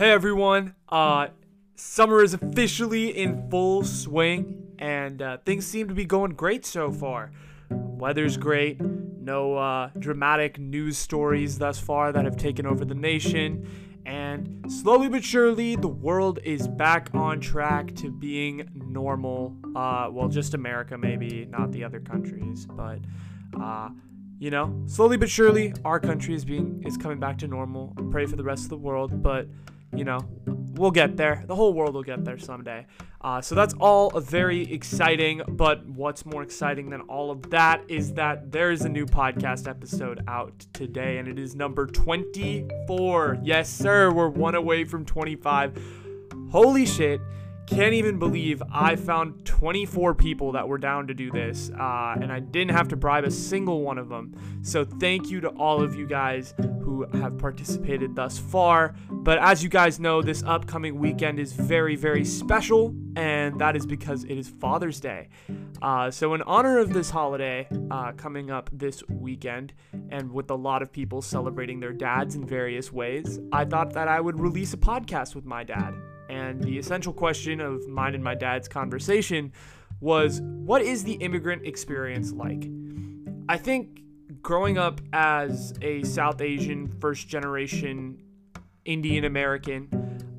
Hey everyone, uh, summer is officially in full swing, and uh, things seem to be going great so far. Weather's great, no uh, dramatic news stories thus far that have taken over the nation, and slowly but surely, the world is back on track to being normal. Uh, well, just America, maybe, not the other countries, but. Uh, you know, slowly but surely, our country is being is coming back to normal. Pray for the rest of the world, but you know, we'll get there. The whole world will get there someday. Uh, so that's all very exciting. But what's more exciting than all of that is that there is a new podcast episode out today, and it is number 24. Yes, sir, we're one away from 25. Holy shit can't even believe I found 24 people that were down to do this, uh, and I didn't have to bribe a single one of them. So, thank you to all of you guys who have participated thus far. But as you guys know, this upcoming weekend is very, very special, and that is because it is Father's Day. Uh, so, in honor of this holiday uh, coming up this weekend, and with a lot of people celebrating their dads in various ways, I thought that I would release a podcast with my dad. And the essential question of mine and my dad's conversation was what is the immigrant experience like? I think growing up as a South Asian first generation Indian American,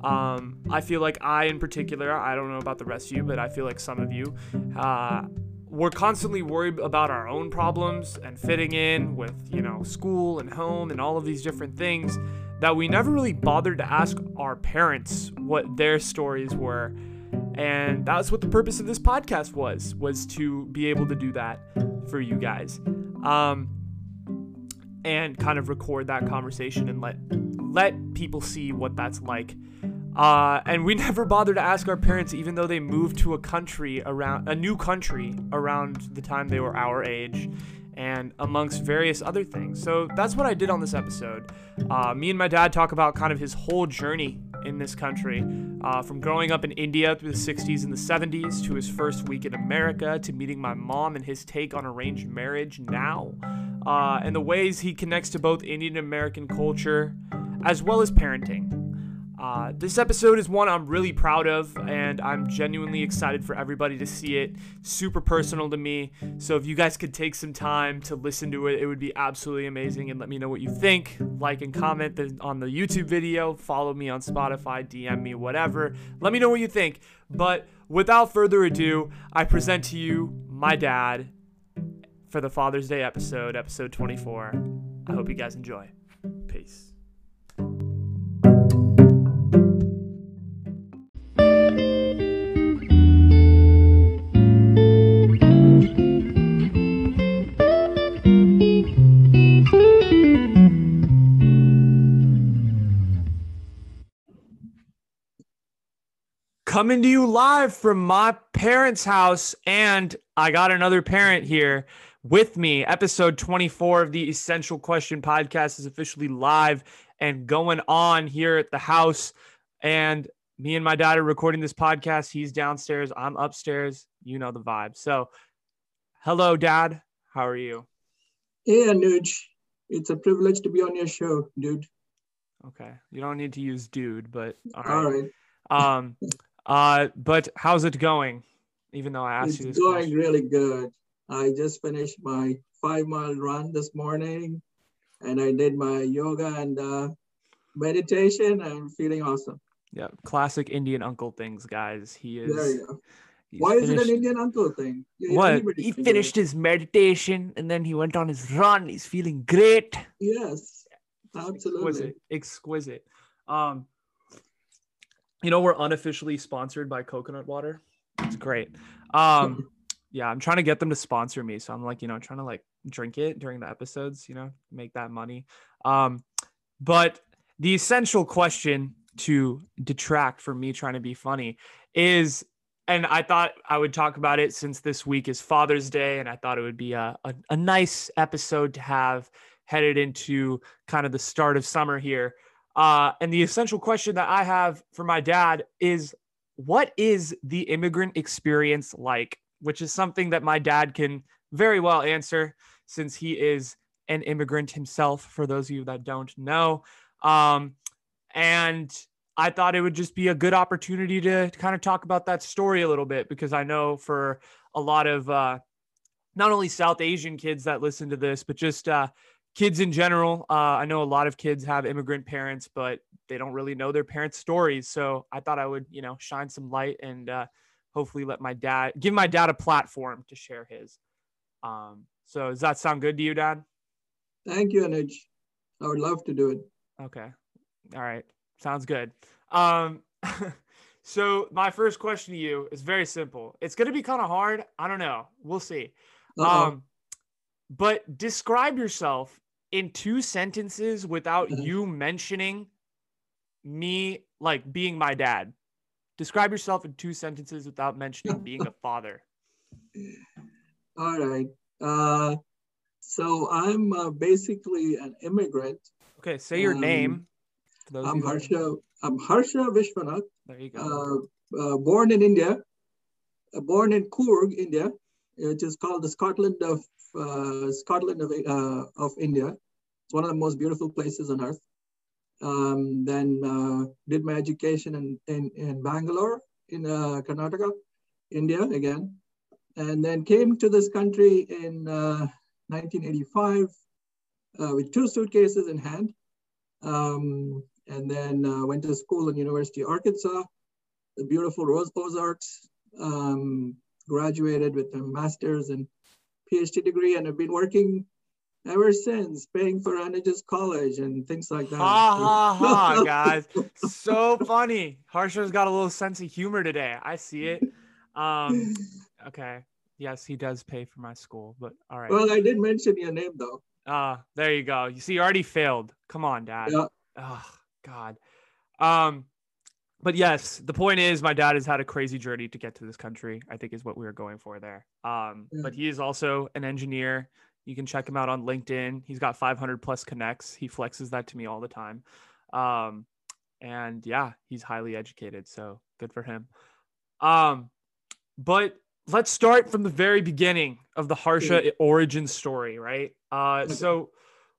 um, I feel like I, in particular, I don't know about the rest of you, but I feel like some of you, uh, we're constantly worried about our own problems and fitting in with, you know, school and home and all of these different things that we never really bothered to ask our parents what their stories were. And that's what the purpose of this podcast was, was to be able to do that for you guys. Um, and kind of record that conversation and let let people see what that's like. Uh, and we never bothered to ask our parents, even though they moved to a country around a new country around the time they were our age, and amongst various other things. So that's what I did on this episode. Uh, me and my dad talk about kind of his whole journey in this country, uh, from growing up in India through the 60s and the 70s to his first week in America to meeting my mom and his take on arranged marriage now, uh, and the ways he connects to both Indian American culture as well as parenting. Uh, this episode is one I'm really proud of, and I'm genuinely excited for everybody to see it. Super personal to me. So, if you guys could take some time to listen to it, it would be absolutely amazing. And let me know what you think. Like and comment on the YouTube video. Follow me on Spotify, DM me, whatever. Let me know what you think. But without further ado, I present to you my dad for the Father's Day episode, episode 24. I hope you guys enjoy. Peace. Coming to you live from my parents' house. And I got another parent here with me. Episode 24 of the Essential Question podcast is officially live and going on here at the house. And me and my dad are recording this podcast. He's downstairs, I'm upstairs. You know the vibe. So, hello, dad. How are you? Hey, Anuj. It's a privilege to be on your show, dude. Okay. You don't need to use dude, but all right. All right. Um, uh, but how's it going? Even though I asked it's you this going question. really good. I just finished my five mile run this morning and I did my yoga and uh, meditation. I'm feeling awesome. Yeah, classic Indian uncle things, guys. He is. There you go. Why finished, is it an Indian uncle thing? What? He finished his meditation and then he went on his run. He's feeling great. Yes, absolutely. Exquisite. Exquisite. Um, you know, we're unofficially sponsored by coconut water. It's great. Um, yeah, I'm trying to get them to sponsor me. So I'm like, you know, trying to like drink it during the episodes, you know, make that money. Um, but the essential question to detract from me trying to be funny is and I thought I would talk about it since this week is Father's Day, and I thought it would be a, a, a nice episode to have headed into kind of the start of summer here. Uh, and the essential question that I have for my dad is what is the immigrant experience like? Which is something that my dad can very well answer since he is an immigrant himself, for those of you that don't know. Um, and I thought it would just be a good opportunity to kind of talk about that story a little bit because I know for a lot of uh, not only South Asian kids that listen to this, but just uh, kids in general. Uh, I know a lot of kids have immigrant parents, but they don't really know their parents' stories. So I thought I would, you know, shine some light and uh, hopefully let my dad give my dad a platform to share his. Um, so does that sound good to you, Dad? Thank you, Anuj. I would love to do it. Okay. All right. Sounds good. Um, so my first question to you is very simple. It's going to be kind of hard. I don't know. We'll see. Uh-oh. Um, but describe yourself in two sentences without Mhm. you mentioning me like being my dad. Describe yourself in two sentences without mentioning being a father. All right. Uh, so I'm uh, basically an immigrant. Okay, say your Um, name. For those of I'm Harsha. I'm Harsha Viswanath. There you go. uh, uh, born in India, uh, born in Coorg, India, which is called the Scotland of uh, Scotland of uh, of India. It's one of the most beautiful places on earth. Um, then uh, did my education in in, in Bangalore, in uh, Karnataka, India again, and then came to this country in uh, 1985 uh, with two suitcases in hand. Um, and then uh, went to school in University of Arkansas, the beautiful Rose Ozarks. Um, graduated with a master's and PhD degree, and have been working ever since, paying for Anuj's college and things like that. Ha ha ha, guys. So funny. Harsha's got a little sense of humor today. I see it. Um, okay. Yes, he does pay for my school, but all right. well, I did mention your name though. Uh, there you go. You see, you already failed. Come on, dad. Yeah. Oh, God. Um, but yes, the point is my dad has had a crazy journey to get to this country, I think is what we were going for there. Um, Yeah. but he is also an engineer. You can check him out on LinkedIn. He's got 500 plus connects. He flexes that to me all the time. Um, and yeah, he's highly educated. So good for him. Um, but let's start from the very beginning of the Harsha origin story, right? Uh, so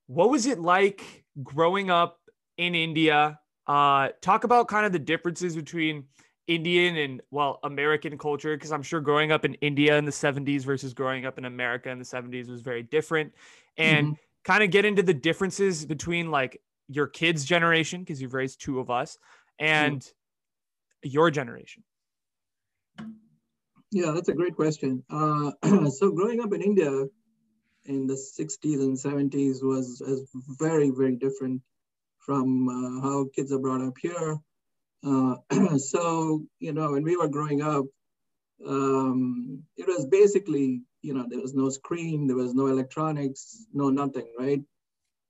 what was it like growing up in India? Uh, talk about kind of the differences between Indian and well American culture, because I'm sure growing up in India in the 70s versus growing up in America in the 70s was very different, and Mhm. kind of get into the differences between like your kids' generation, because you've raised two of us, and your generation. Yeah, that's a great question. Uh, so growing up in India in the 60s and 70s was, was very, very different from uh, how kids are brought up here. Uh, so, you know, when we were growing up, um, it was basically, you know, there was no screen, there was no electronics, no nothing, right?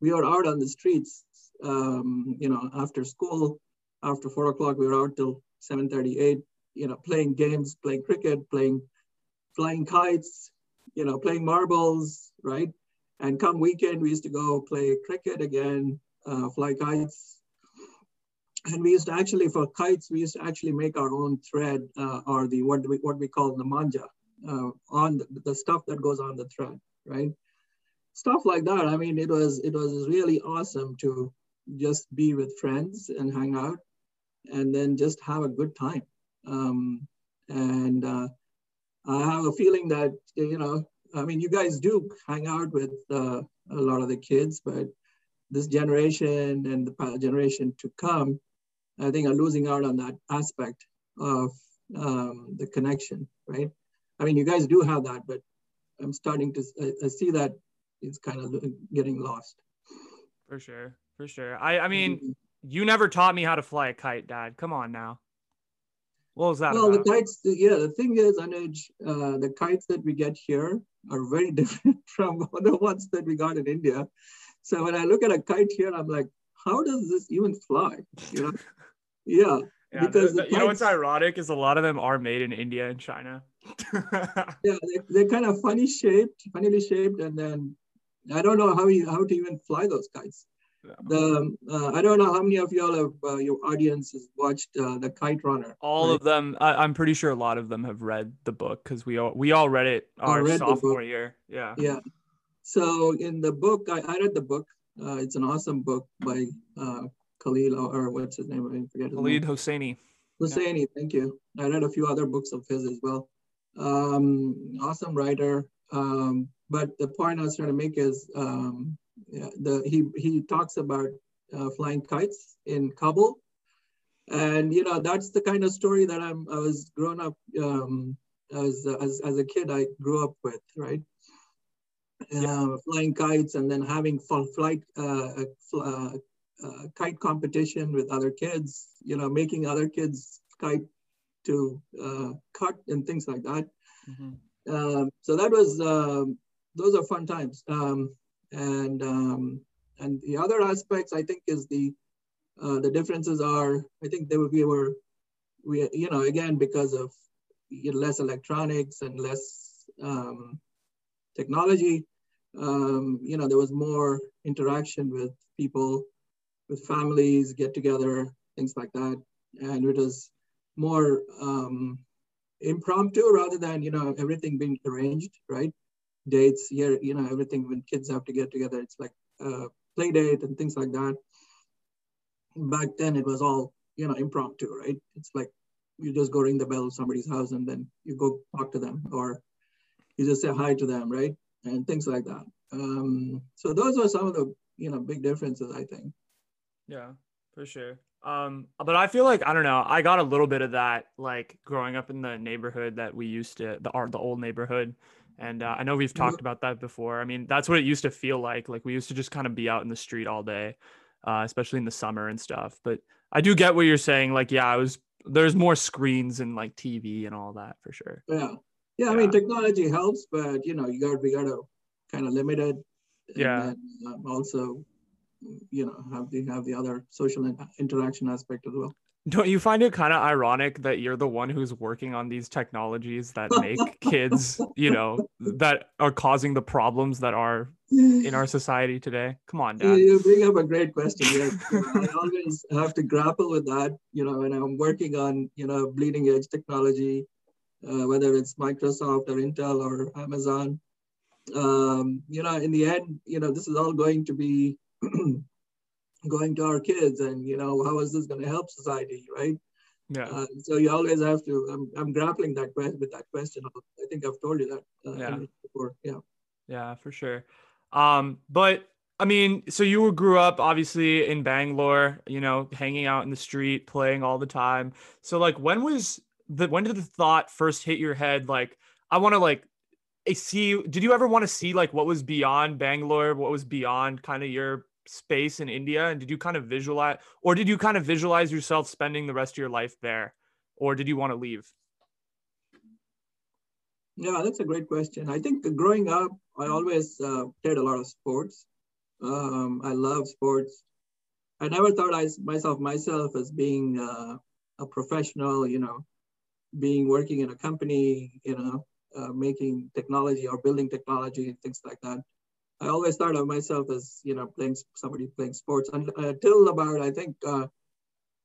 We were out on the streets, um, you know, after school, after four o'clock, we were out till 7.38, you know, playing games, playing cricket, playing, flying kites, you know, playing marbles, right? And come weekend, we used to go play cricket again, uh, fly kites. And we used to actually, for kites, we used to actually make our own thread uh, or the what we, what we call the manja uh, on the, the stuff that goes on the thread, right? Stuff like that. I mean, it was it was really awesome to just be with friends and hang out, and then just have a good time. Um, and uh, I have a feeling that you know, I mean, you guys do hang out with uh, a lot of the kids, but this generation and the generation to come, I think are losing out on that aspect of um, the connection, right? I mean, you guys do have that, but I'm starting to I, I see that it's kind of getting lost. For sure. For sure. I, I mean, Mhm. you never taught me how to fly a kite, Dad. Come on now. What was that well, the about? kites, yeah, the thing is, Anuj, uh, the kites that we get here are very different from the ones that we got in India. So when I look at a kite here, I'm like, how does this even fly? You know? Yeah. Yeah, because the- the you know what's ironic is a lot of them are made in India and China. Yeah, they, they're kind of funny shaped, funnily shaped, and then I don't know how you how to even fly those kites. Yeah. The uh, I don't know how many of y'all have uh, your audience has watched uh, the Kite Runner. all right? of them, I, I'm pretty sure a lot of them have read the book because we all we all read it our read sophomore year. Yeah. Yeah. So in the book, I, I read the book. Uh, it's an awesome book by uh, Khalil or what's his name? I forget. Khaled Hosseini. Hosseini, yeah. thank you. I read a few other books of his as well. Um, awesome writer. Um, but the point I was trying to make is um, yeah, the he he talks about uh, flying kites in Kabul, and you know that's the kind of story that I'm I was grown up um, as, as as a kid I grew up with, right? Yeah. Uh, flying kites and then having flight uh, uh, uh, kite competition with other kids, you know, making other kids kite to uh, cut and things like that. Mm-hmm. Um, so that was um, those are fun times. Um, and um, and the other aspects I think is the uh, the differences are I think they were, we were we you know again because of less electronics and less um, technology um, you know there was more interaction with people with families get together things like that. And it was more um, impromptu rather than you know everything being arranged right? Dates here you know everything when kids have to get together it's like a play date and things like that. Back then it was all you know impromptu right? It's like you just go ring the bell of somebody's house and then you go talk to them or you just say hi to them right and things like that um, so those are some of the you know big differences i think yeah for sure um, but I feel like I don't know. I got a little bit of that like growing up in the neighborhood that we used to the art the old neighborhood, and uh, I know we've talked about that before. I mean, that's what it used to feel like. Like we used to just kind of be out in the street all day, uh, especially in the summer and stuff. But I do get what you're saying. Like, yeah, I was there's more screens and like TV and all that for sure. Yeah, yeah. I mean, technology helps, but you know, you got we got to kind of limit it. Yeah. Then, um, also you know have the have the other social interaction aspect as well don't you find it kind of ironic that you're the one who's working on these technologies that make kids you know that are causing the problems that are in our society today come on dad you bring up a great question yes i always have to grapple with that you know and i'm working on you know bleeding edge technology uh, whether it's microsoft or intel or amazon. Um, you know in the end you know this is all going to be going to our kids and you know how is this going to help society right? Yeah. Uh, so you always have to i'm, I'm grappling that question with that question. I think i've told you that uh, yeah. Before. Yeah. Yeah for sure. Um but i mean so you grew up obviously in bangalore you know hanging out in the street playing all the time. So like when was the when did the thought first hit your head like i want to like see did you ever want to see like what was beyond bangalore what was beyond kind of your space in India? And did you kind of visualize, or did you kind of visualize yourself spending the rest of your life there, or did you want to leave? Yeah, that's a great question. I think growing up, I always uh, played a lot of sports. Um, I love sports. I never thought I myself myself as being uh, a professional, you know, being working in a company, you know, uh, making technology or building technology and things like that. I always thought of myself as you know playing somebody playing sports until about I think uh,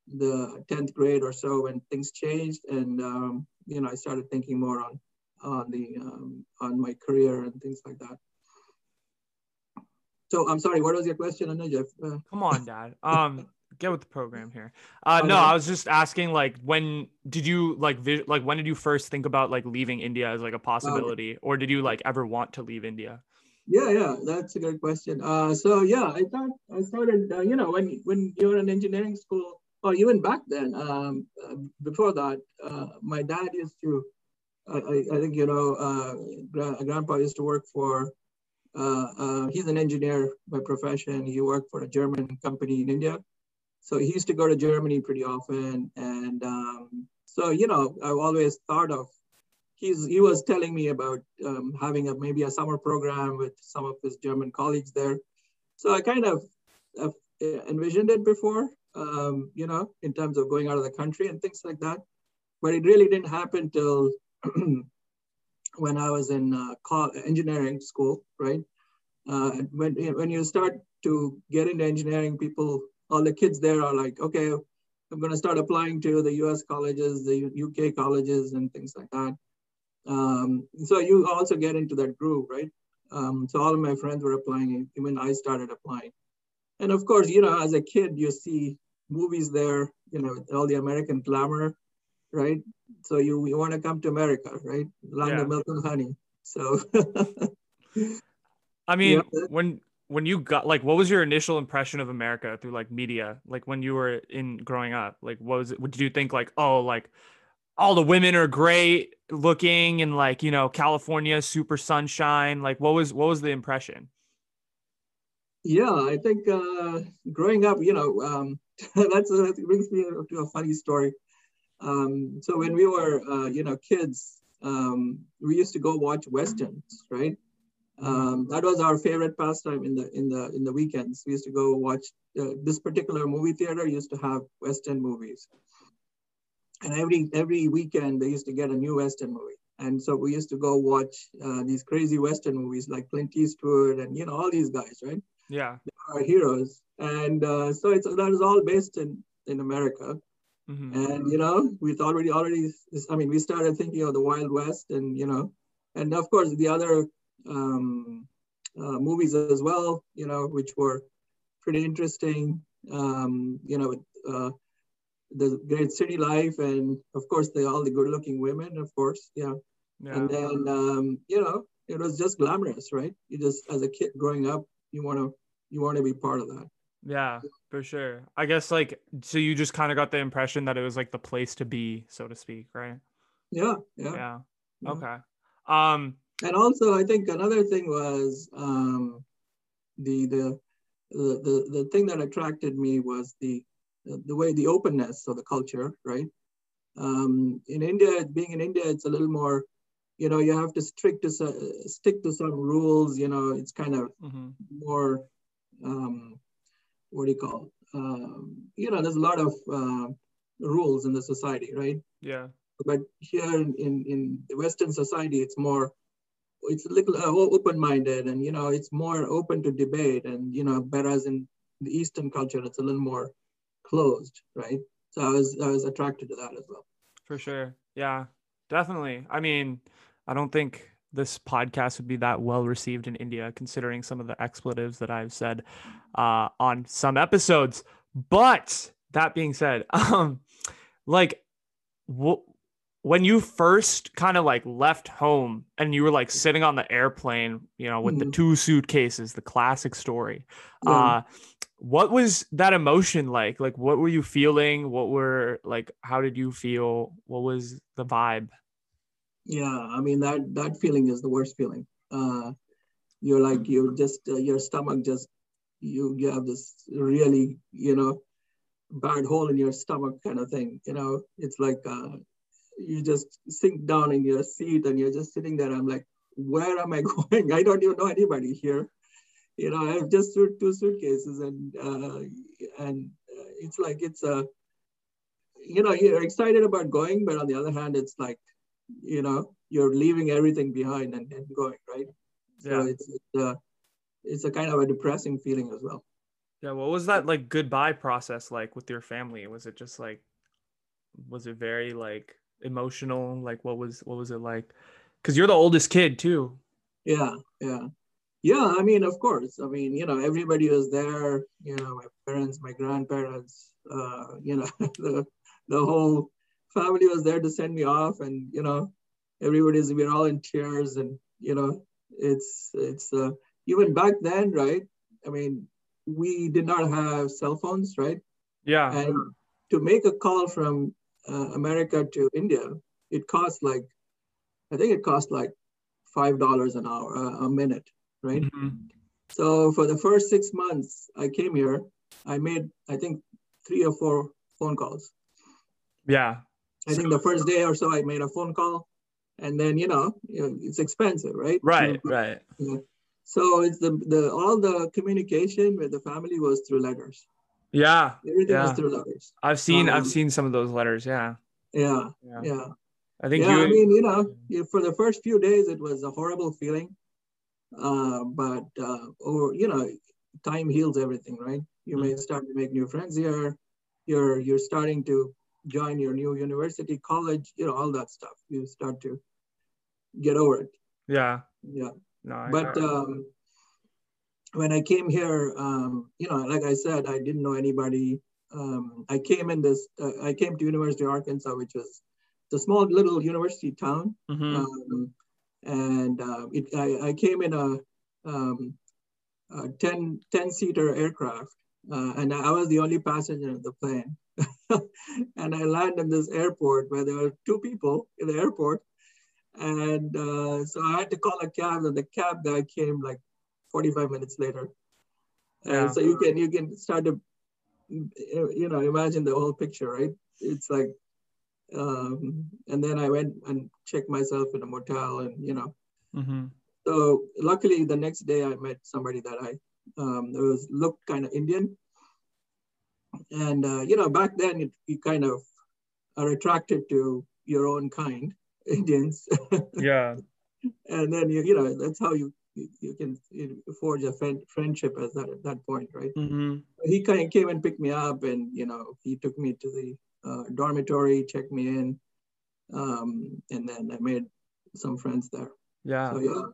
the tenth grade or so when things changed and um, you know I started thinking more on on the um, on my career and things like that. So I'm sorry, what was your question, Anuj? Uh, Come on, Dad. Um, get with the program here. Uh, no, I was just asking, like, when did you like, vi- like, when did you first think about like leaving India as like a possibility, or did you like ever want to leave India? Yeah, yeah, that's a good question. Uh, so yeah, I thought I started, uh, you know, when when you're in engineering school, or even back then, um, uh, before that, uh, my dad used to, I, I think you know, uh, grandpa used to work for. Uh, he's an engineer by profession. He worked for a German company in India, so he used to go to Germany pretty often, and um, so you know, I've always thought of he's he was telling me about um, having a maybe a summer program with some of his German colleagues there. So I kind of uh, envisioned it before, um, you know, in terms of going out of the country and things like that. But it really didn't happen till when I was in uh, engineering school, right? Uh, when when you start to get into engineering, people, all the kids there are like, okay, I'm going to start applying to the U.S. colleges, the UK colleges, and things like that. Um, so you also get into that groove, right? Um, so all of my friends were applying, even I started applying. And of course, you know, as a kid, you see movies there, you know, all the American glamour, right? So you, you want to come to America, right? Land Yeah. of milk and honey. So I mean, Yeah. when when you got like, what was your initial impression of America through like media? Like when you were in growing up, like what was it? Did you think like, oh, like all the women are great looking and like you know California super sunshine? Like what was what was the impression? yeah, I think uh, growing up, you know, um, that's that brings me to a funny story. Um, so when we were, uh, you know, kids, um, we used to go watch westerns, right? Um, that was our favorite pastime in the in the in the weekends. We used to go watch uh, this particular movie theater used to have western movies, and every every weekend they used to get a new western movie. And so we used to go watch uh, these crazy western movies like Clint Eastwood and you know all these guys, right? Yeah. Our heroes. And uh, so it's that is all based in in America. Mhm. And you know, we've already already I mean, we started thinking of the Wild West and you know, and of course the other um, uh, movies as well, you know, which were pretty interesting. Um, you know, uh, the great city life, and of course the all the good-looking women, of course, yeah. Yeah. And then um, you know, it was just glamorous, right? You just as a kid growing up, you want to you want to be part of that. Yeah, for sure. I guess like so you just kind of got the impression that it was like the place to be, so to speak, right? Yeah, yeah. Yeah. Yeah. Okay. Um and also i think another thing was um, the, the the the thing that attracted me was the the way the openness of the culture right um, in india being in india it's a little more you know you have to stick to so- stick to some rules you know it's kind of mhm. more um, what do you call um, you know there's a lot of uh, rules in the society right yeah. but here in, in the Western society, it's more, it's a little uh, open-minded and, you know, it's more open to debate and, you know, whereas in the Eastern culture, it's a little more closed, right? So I was, I was attracted to that as well. For sure. Yeah. Definitely. I mean, I don't think this podcast would be that well received in India considering some of the expletives that I've said uh on some episodes. But that being said, um like wh- when you first kind of like left home and you were like sitting on the airplane, you know, with the Mhm. two suitcases, the classic story. Yeah. Uh what was that emotion like? Like what were you feeling? What were like how did you feel? What was the vibe? Yeah, I mean, that, that feeling is the worst feeling. Uh, you're like, you're just, uh, your stomach just, you, you have this really, you know, bad hole in your stomach kind of thing. You know, it's like, uh, you just sink down in your seat and you're just sitting there. I'm like, where am I going? I don't even know anybody here. You know, I have just two suitcases and, uh, and uh, it's like, it's a, you know, you're excited about going, but on the other hand, it's like, you know, you're leaving everything behind and, and going, right? So Yeah. it's, it's, a, it's a kind of a depressing feeling as well. Yeah, what was that like goodbye process like with your family? Was it just like was it very like emotional? Like what was what was it like? Cuz you're the oldest kid too. Yeah, yeah. Yeah, I mean, of course. I mean, you know, everybody was there, you know, my parents, my grandparents, uh, you know, the, the whole family was there to send me off and, you know, everybody's, we're all in tears and, you know, it's, it's, uh, even back then, right? I mean, we did not have cell phones, right? Yeah. And to make a call from uh, America to India, it costs like, I think it costs like five dollars an hour, uh, a minute, right? Mhm. So for the first six months I came here, I made I think three or four phone calls. Yeah. I think the first day or so I made a phone call, and then you know, you know it's expensive, right? Right, right. So it's the the all the communication with the family was through letters. Yeah. Everything Yeah. through letters. I've seen Um, I've seen some of those letters, yeah. Yeah, Yeah. yeah. I think yeah, you I mean, you know, for the first few days, it was a horrible feeling. Uh, but, uh, or, you know, time heals everything, right? You may start to make new friends here. You're, you're starting to join your new university, college, you know, all that stuff. You start to get over it. yeah. Yeah. No, I, But I- um, when I came here, um, you know, like I said, I didn't know anybody. um, I came in this. Uh, I came to University of Arkansas, which was a small little university town, Mm-hmm. um, and uh, it, I, I came in a, um, a 10, 10 seater aircraft, uh, and I was the only passenger in the plane. and I landed in this airport where there were two people in the airport, and uh, so I had to call a cab, and the cab guy came like 45 minutes later. Yeah. And so you can you can start to you know imagine the whole picture, right? It's like um, and then I went and checked myself in a motel, and you know, Mm-hmm. so luckily the next day I met somebody that I um, was looked kind of Indian, and uh, you know back then it, you kind of are attracted to your own kind Indians, Yeah. and then you you know that's how you you, you can forge a friend, friendship at that at that point, right? Mm-hmm. he kind of came and picked me up and you know he took me to the uh, dormitory checked me in um, and then i made some friends there Yeah. so yeah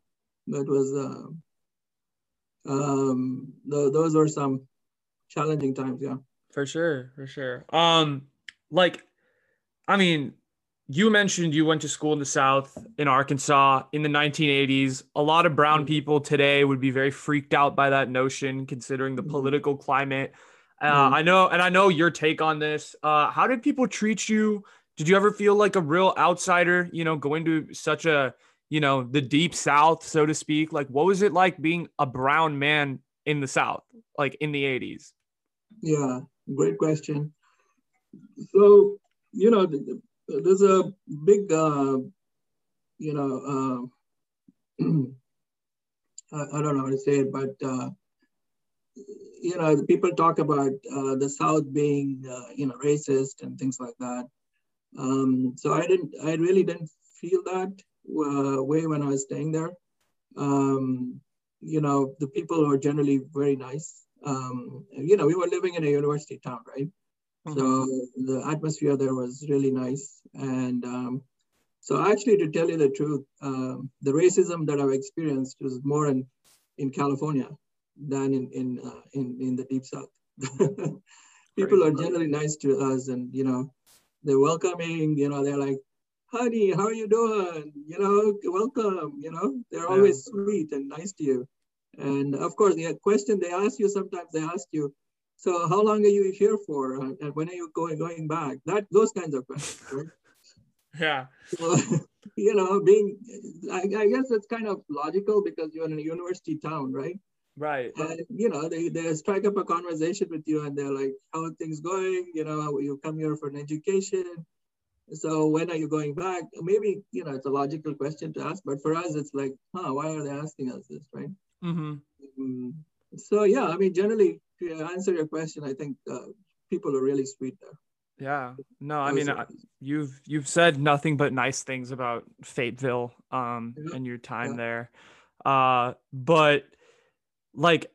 that was uh, um, th- those were some challenging times yeah For sure, for sure. Um, like, I mean, you mentioned you went to school in the South in Arkansas in the 1980s. A lot of brown Mhm. people today would be very freaked out by that notion, considering the Mhm. political climate. Uh, Mhm. I know, and I know your take on this. Uh, how did people treat you? Did you ever feel like a real outsider? You know, going to such a, you know, the deep South, so to speak. Like, what was it like being a brown man in the South, like in the 80s? yeah great question so you know there's a big uh, you know uh, I, I don't know how to say it but uh, you know people talk about uh, the south being uh, you know racist and things like that. Um, so i didn't i really didn't feel that uh, way when i was staying there. Um, you know the people are generally very nice. Um, you know we were living in a university town right Mm-hmm. so the atmosphere there was really nice. And um, so actually, to tell you the truth, um, the racism that I've experienced was more in, in California than in, in, uh, in, in the deep south. People are generally nice to us and, you know, they're welcoming, you know, they're like, honey, how are you doing? You know, welcome, you know, they're always sweet and nice to you. And of course, the question they ask you sometimes, they ask you, so how long are you here for? And when are you going going back? That those kinds of questions, right? Yeah. So, you know, being I, I guess it's kind of logical because you're in a university town, right? Right. And you know, they, they strike up a conversation with you and they're like, How are things going? You know, you come here for an education. So when are you going back? Maybe, you know, it's a logical question to ask, but for us it's like, huh, why are they asking us this, right? Mm-hmm. Mm, so yeah, I mean, generally, to answer your question, I think uh, people are really sweet there. Yeah. No, I mean, I- you've you've said nothing but nice things about Fayetteville um Yeah, and your time yeah. there. Uh but like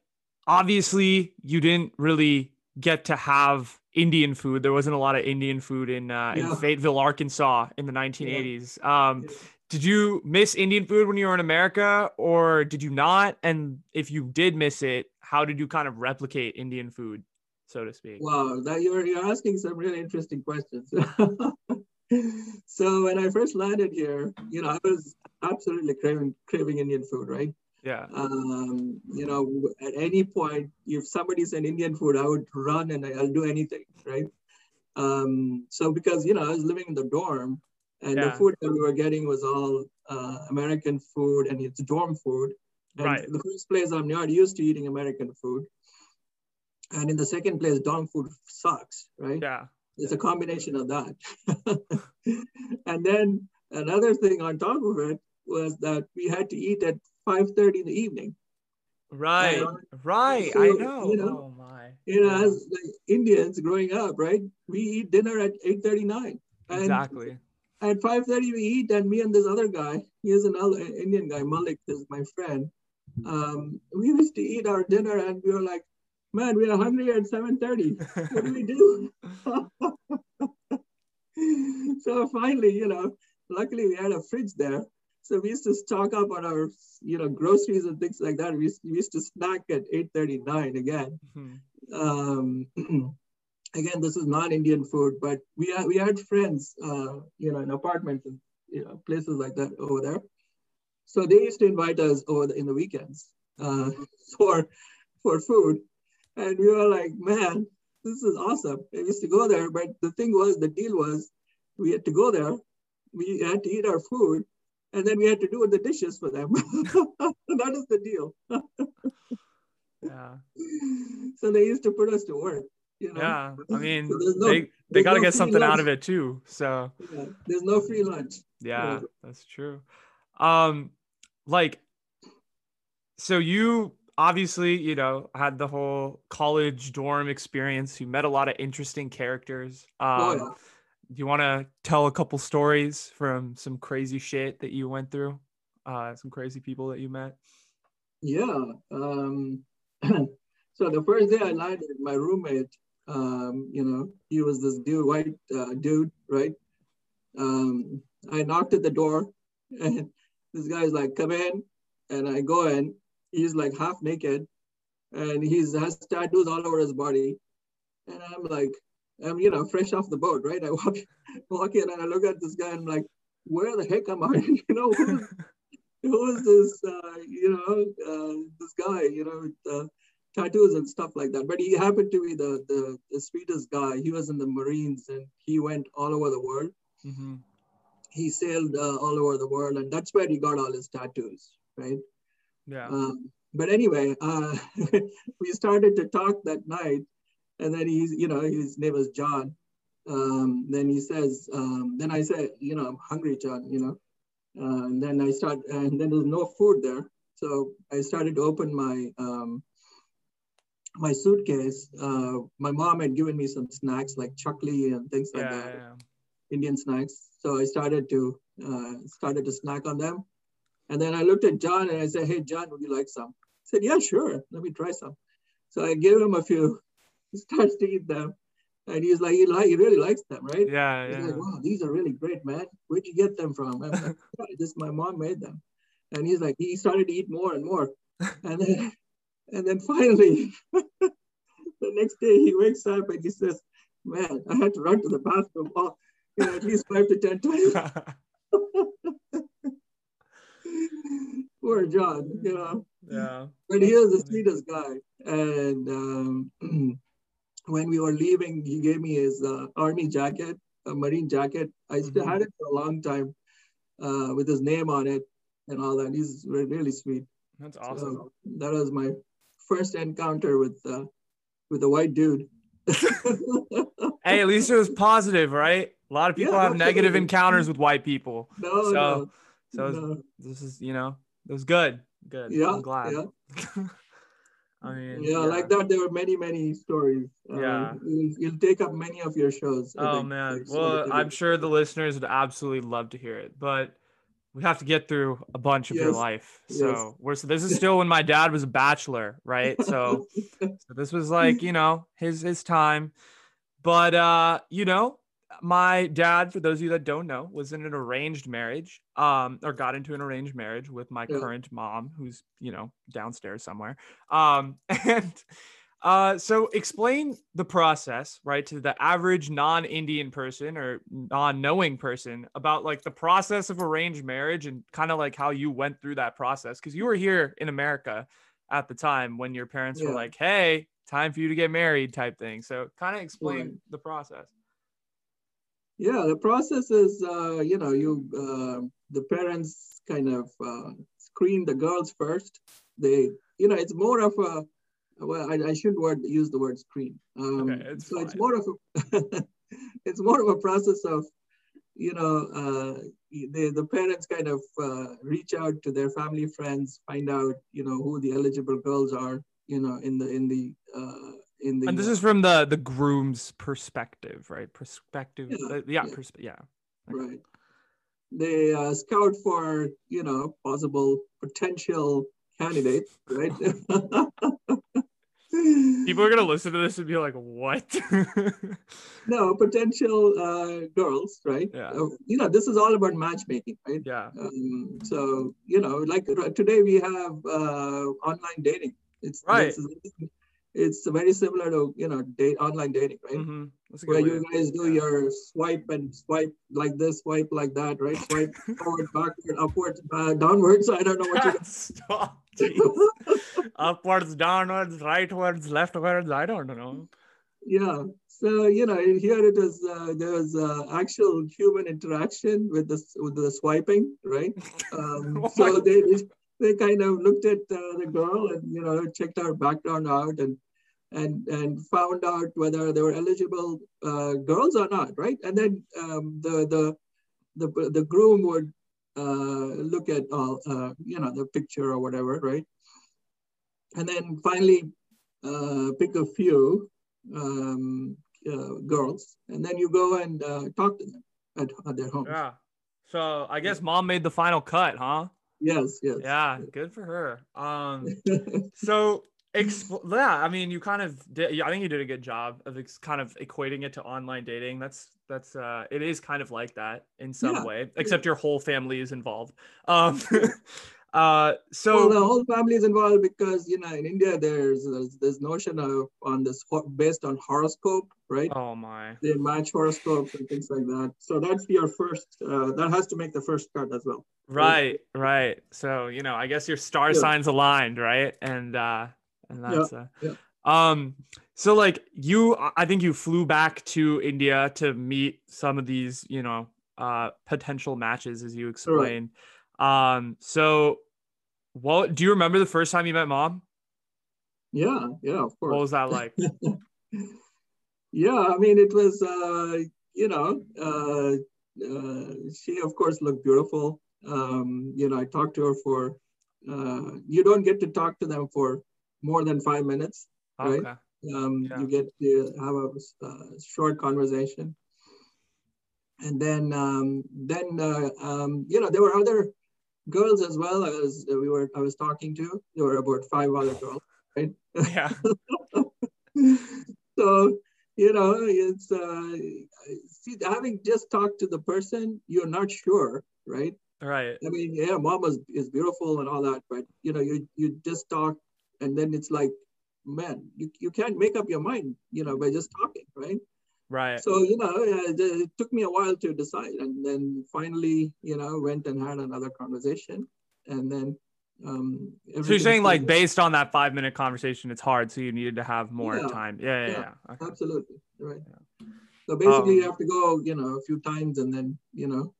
obviously you didn't really get to have Indian food. There wasn't a lot of Indian food in uh in Yeah. Fayetteville, Arkansas in the 1980s. Um Yeah. Did you miss Indian food when you were in America or did you not? And if you did miss it, how did you kind of replicate Indian food, so to speak? Wow, that you're you're asking some really interesting questions. so when I first landed here, you know, I was absolutely craving craving Indian food, right? Yeah. Um, you know, at any point, if somebody said Indian food, I would run and I'll do anything, right? Um, so because you know, I was living in the dorm, and the food that we were getting was all uh, American food, and it's dorm food. And Right. The first place I'm not used to eating American food, and in the second place, dorm food sucks, right? Yeah. It's a combination of that. and then another thing on top of it was that we had to eat at 5:30 in the evening. Right, Uh, right. so, I know. you know, oh my. You know, as like Indians growing up, right? We eat dinner at 8:39. And exactly. At 5:30 we eat, and me and this other guy, he is another Indian guy, Malik is my friend. Um, we used to eat our dinner, and we were like, "Man, we are hungry at 7:30. What do we do?" so finally, you know, luckily we had a fridge there. So we used to stock up on our, you know, groceries and things like that. We used, we used to snack at 8:39 again. Mhm. Um, again, this is non-Indian food, but we had, we had friends, uh, you know, in apartments and you know places like that over there. So they used to invite us over the, in the weekends uh, for for food, and we were like, man, this is awesome. I used to go there, but the thing was, the deal was, we had to go there, we had to eat our food, and then we had to do the dishes for them. that is the deal. yeah. So they used to put us to work. You know? Yeah, I mean, So no- they they got to no get something out of it too. So Yeah, there's no free lunch. yeah, that's true. Um, like, so you obviously, you know, had the whole college dorm experience. You met a lot of interesting characters. Um, Oh, yeah. do you want to tell a couple stories from some crazy shit that you went through? Uh, some crazy people that you met. Yeah. Um, so the first day I landed, my roommate, um, you know, he was this dude, white uh, dude, right? Um, I knocked at the door, and this guy's like, "Come in," and I go in. He's like half naked, and he's has tattoos all over his body, and I'm like, I'm you know fresh off the boat, right? I walk walk in and I look at this guy and I'm like, where the heck am I? you know, who is, who is this? Uh, you know, uh, this guy, you know, uh, tattoos and stuff like that. But he happened to be the, the the sweetest guy. He was in the Marines and he went all over the world. hmm He sailed uh, all over the world, and that's where he got all his tattoos, right? Yeah. Um, but anyway, uh, we started to talk that night, and then he's, you know, his name was John. Um, then he says, um, then I said, you know, I'm hungry, John, you know. Uh, and then I start, and then there's no food there, so I started to open my um, my suitcase. Uh, my mom had given me some snacks like chakli and things like yeah, that. yeah. Indian snacks. So I started to uh, started to snack on them, and then I looked at John and I said, "Hey, John, would you like some?" He said, "Yeah, sure. Let me try some." So I gave him a few. He starts to eat them, and he's like, "He like, he really likes them, right?" Yeah, He's yeah. like, "Wow, these are really great, man. Where'd you get them from?" I'm like, "Yeah, "This my mom made them," and he's like, he started to eat more and more, and then and then finally, the next day he wakes up and he says, "Man, I had to run to the bathroom." all- you know, at least five to ten times. Poor John, you know. yeah. But he was the sweetest guy. And um, when we were leaving, he gave me his uh, army jacket, a marine jacket. I still Mhm. had it for a long time uh, with his name on it and all that. He's really sweet. That's awesome. So that was my first encounter with uh, with a white dude. Hey, at least it was positive, right? A lot of people Yeah, have negative encounters with white people. no, So- no, So no. this is, you know, it was good. Good. Yeah, I'm glad. yeah. I mean, yeah, like that. There were many, many stories. Uh, Yeah. you'll, you'll take up many of your shows. I Oh think. man. Like, so Well, that I'm sure the listeners would absolutely love to hear it, but we have to get through a bunch of your Yes, life. yes. So we're so this is still when my dad was a bachelor, right? So so this was like, you know, his his time. But uh, you know, my dad, for those of you that don't know, was in an arranged marriage, um, or got into an arranged marriage with my Yeah. current mom, who's, you know, downstairs somewhere. Um, and uh, so explain the process, right, to the average non-Indian person or non-knowing person about like the process of arranged marriage and kind of like how you went through that process. Cause you were here in America at the time when your parents were like, Hey, time for you to get married type thing. So kind of explain Right. the process. Yeah, the process is, uh, you know, you uh, the parents kind of uh, screen the girls first. They, you know, it's more of a well, I, I shouldn't word, use the word screen. Um, Okay, it's so it's more of a it's more of a process of, you know, uh, the the parents kind of uh, reach out to their family friends, find out, you know, who the eligible girls are, you know, in the in the uh, in the And this is from the the groom's perspective, right? Perspective. Yeah, uh, yeah, yeah. perspe- yeah. Right. They uh, scout for, you know, possible potential candidates, right? People are gonna listen to this and be like, "What?" no, potential uh, girls, right? Yeah. Uh, you know, this is all about matchmaking, right? yeah, Um, so, you know, like uh, today we have uh, online dating. It's Right. It's, very similar to you know date online dating, right? Mm-hmm. Where you guys do your swipe and swipe like this, swipe like that, right? Swipe forward, backward, upwards, uh, downwards. I don't know what you. Stop. Upwards, downwards, rightwards, leftwards. I don't know. yeah so you know here it is uh, there was uh, actual human interaction with the with the swiping right um, Oh so they they kind of looked at uh, the girl and you know checked her background out and and and found out whether they were eligible uh, girls or not right and then um, the the the the groom would look at all uh, you know the picture or whatever right and then finally uh, pick a few um, uh, girls, and then you go and uh, talk to them at, at their home. Yeah. So I guess mom made the final cut, huh? Yes, yes. Yeah, good for her. Um, so expl- yeah, I mean, you kind of did. yeah, I think you did a good job of ex- kind of equating it to online dating. That's that's uh, it is kind of like that in some Yeah, way, except your whole family is involved. Um, uh, so well, the whole family is involved because you know in India there's there's this notion of on this based on horoscope, right? oh my, They match horoscopes and things like that. So that's your first. Uh, that has to make the first cut as well. right, right. So you know, I guess your star Yeah. signs aligned, right? And uh, and Yeah, that's uh, yeah. um. So like you, I think you flew back to India to meet some of these, you know, uh, potential matches, as you explained. Um. So, what do you remember the first time you met mom? Yeah, yeah, of course. What was that like? yeah, I mean, it was, uh, you know, uh, uh, she of course looked beautiful. Um, you know, I talked to her for, uh, you don't get to talk to them for more than five minutes. Right. Um, Yeah. You get to have a uh, short conversation. And then, um, then uh, um, you know, there were other girls as well. as we were, I was talking to. There were about five other girls, right? Yeah. so you know it's uh see having just talked to the person you're not sure right Right. i mean yeah mom is, is beautiful and all that but you know you you just talk and then it's like man you, you can't make up your mind you know by just talking right Right. so you know it took me a while to decide and then finally you know went and had another conversation and then um So you're saying like based on that five minute conversation, it's hard, so you needed to have more Yeah, time. Yeah, yeah, yeah, yeah. Okay. Absolutely. Right. So basically, you Um, have to go, you know, a few times and then, you know,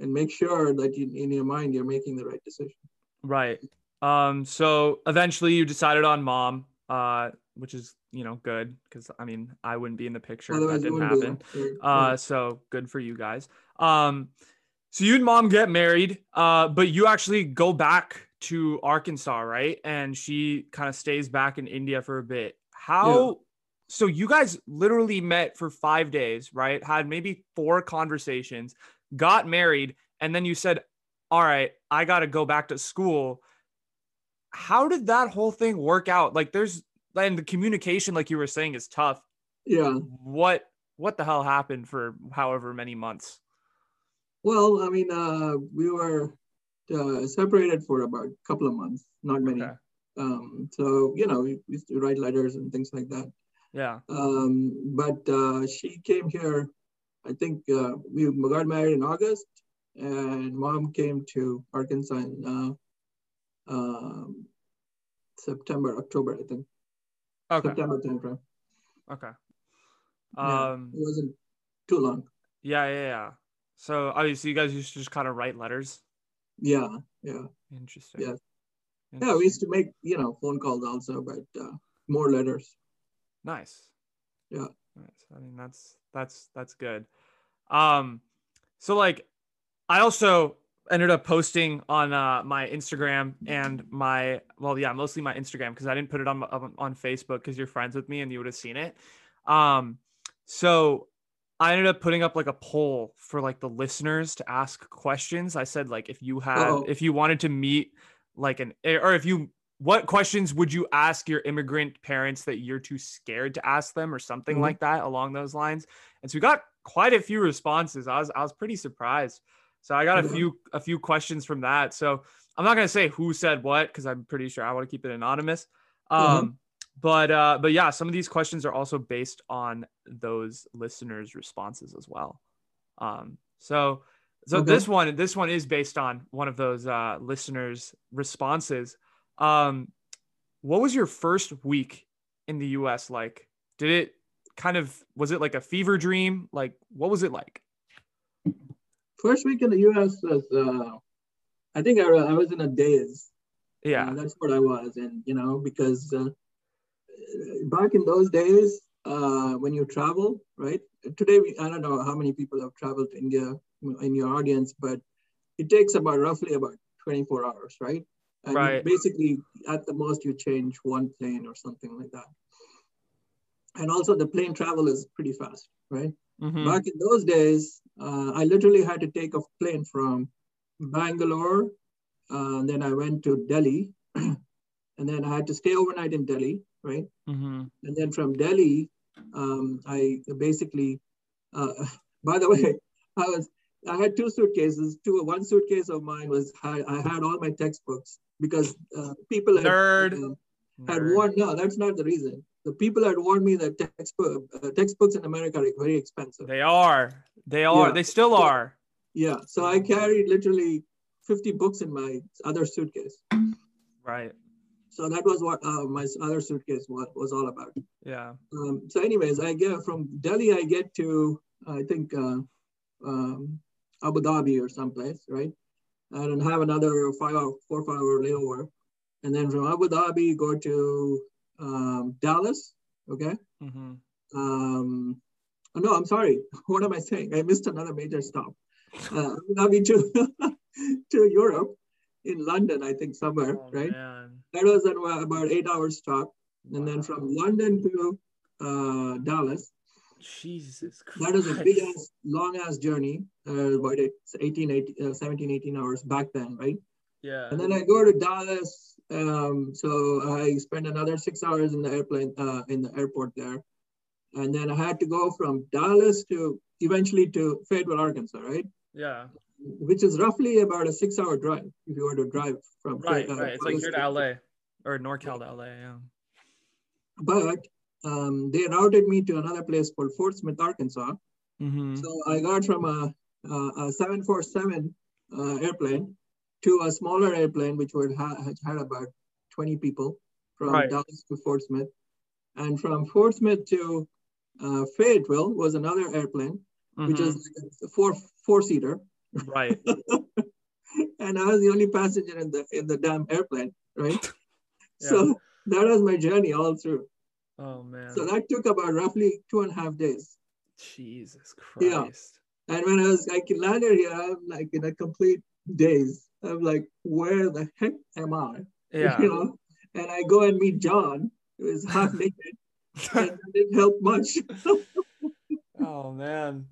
and make sure that you, in your mind, you're making the right decision. Right. Um. So eventually, you decided on mom. Uh, which is you know good because I mean I wouldn't be in the picture if that didn't happen. Uh, so good for you guys. Um, so you and mom get married, uh, but you actually go back to Arkansas, right? And she kind of stays back in India for a bit. How? So you guys literally met for five days, right? Had maybe four conversations, got married, and then you said, "All right, I got to go back to school." How did that whole thing work out? Like, there's and the communication, like you were saying, is tough yeah. what what the hell happened for however many months Well, I mean, uh, we were uh, separated for about a couple of months, not many. Okay. Um, so, you know, we used to write letters and things like that. yeah Um, but uh, she came here, I think uh, we got married in August, and mom came to Arkansas in uh, um, September, October, I think. okay September timeframe. okay Yeah, um it wasn't too long. yeah yeah yeah so obviously you guys used to just kind of write letters Yeah, yeah, interesting Yeah. yeah. We used to make you know phone calls also, but uh, more letters. nice Yeah. nice i mean that's that's that's good um so like i also ended up posting on uh my instagram and my well yeah mostly my instagram because i didn't put it on on, on facebook because you're friends with me and you would have seen it. Um so i ended up putting up like a poll for like the listeners to ask questions. I said like if you had Uh-oh. if you wanted to meet like an or if you what questions would you ask your immigrant parents that you're too scared to ask them or something Mhm. like that along those lines? And so we got quite a few responses. I was i was pretty surprised so i got a few a few questions from that so i'm not going to say who said what because i'm pretty sure i want to keep it anonymous um Mhm. but uh, but yeah, some of these questions are also based on those listeners' responses as well. Um, so so Okay. this one this one is based on one of those uh, listeners' responses. Um, what was your first week in the U.S. like? Did it kind of was it like a fever dream? Like what was it like? First week in the US was, uh, I think I, I was in a daze. Yeah, Uh, that's what I was. And, you know, because uh, back in those days, uh, when you travel, right? Today, we, I don't know how many people have traveled to India in your audience, but it takes about roughly about 24 hours, right? And Right. basically, at the most, you change one plane or something like that. And also, the plane travel is pretty fast, right? Mhm. Back in those days, uh, I literally had to take a plane from Bangalore. Uh, then I went to Delhi. and then I had to stay overnight in Delhi, right? Mhm. And then from Delhi, um, I basically, uh, by the way, I was, I had two suitcases. Two, one suitcase of mine was, I, I had all my textbooks because uh, people had, Nerd. uh, had Nerd. warned, no, that's not the reason. The people had warned me that textbook, uh, textbooks in America are very expensive. They are. They are. Yeah. They still are. Yeah, so I carried literally 50 books in my other suitcase. Right. So that was what uh, my other suitcase was, was all about. Yeah. Um, so, anyways, I get from Delhi, I get to I think uh, um, Abu Dhabi or someplace, right? And have another five hour, four five hour layover, and then from Abu Dhabi go to um, Dallas. Okay. hmm Um, oh, no, I'm sorry. What am I saying? I missed another major stop. Uh, Abu Dhabi to to Europe in London, I think somewhere, Oh, right? man. That was an, uh, about eight hours stop, and then from London to uh, Dallas, Jesus Christ. that is a big ass, long ass journey. Uh, about it's 18, 18, uh, 17, 18 hours back then, right? Yeah. And then I go to Dallas. Um, so I spent another six hours in the airplane, uh, in the airport there. And then I had to go from Dallas to eventually to Fayetteville, Arkansas, right? yeah. Which is roughly about a six hour drive if you were to drive from Right. uh, Right. It's like here to to- LA or NorCal to LA. Yeah. But um, they routed me to another place called Fort Smith, Arkansas. Mm-hmm. So I got from a, a, a 747 uh, airplane to a smaller airplane, which would ha- had about 20 people from Right. Dallas to Fort Smith. And from Fort Smith to uh, Fayetteville was another airplane, which is like a four four seater. Mm-hmm. right. and I was the only passenger in the in the damn airplane, right? Yeah. So that was my journey all through. Oh man. So that took about roughly two and a half days. Jesus Christ. Yeah. And when I was I landed here, I'm like in a complete daze. I'm like, where the heck am I? Yeah. You know? And I go and meet John, who is half naked, and it didn't help much. oh man.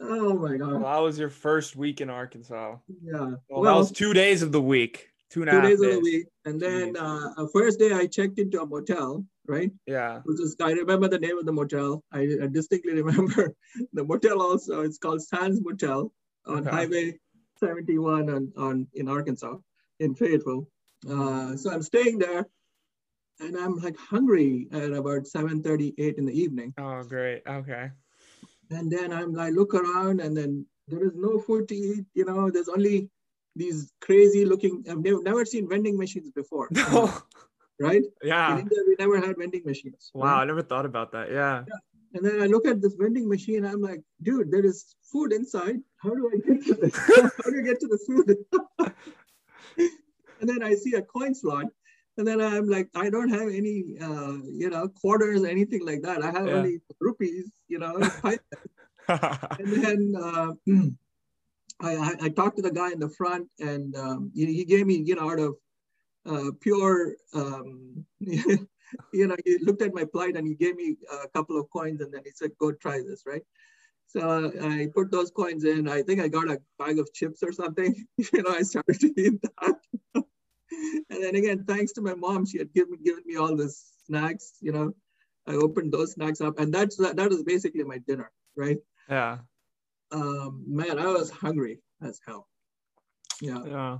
oh my Well, god. that was your first week in Arkansas. Yeah. Well, that was two days of the week. Two and two half days days. of the week. And then uh, first day I checked into a motel, right? Yeah. Which is I remember the name of the motel. I, I distinctly remember the motel also. It's called Sands Motel on Okay. Highway 71 on, on in Arkansas, in Fayetteville. Uh, so I'm staying there and I'm like hungry at about 7:38 in the evening. Oh, great. Okay. And then I'm like look around and then there is no food to eat, you know, there's only these crazy looking I've never, never seen vending machines before. No. Right? In yeah. India, we never had vending machines. Wow. right? I never thought about that. Yeah. And then I look at this vending machine. I'm like, dude, there is food inside. How do I get to this? How do I get to the food? and then I see a coin slot. And then I'm like, I don't have any, uh, you know, quarters or anything like that. I have Yeah. only rupees, you know. and then uh, I, I, I talked to the guy in the front, and um, he, he gave me, you know, out of uh, pure, um, you know, he looked at my plight and he gave me a couple of coins, and then he said, "Go try this," right? So I put those coins in. I think I got a bag of chips or something. you know, I started to eat that. and then again, thanks to my mom, she had given given me all this snacks. You know, I opened those snacks up, and that's that, that was basically my dinner, right? yeah. um, man, I was hungry as hell. Yeah. Yeah.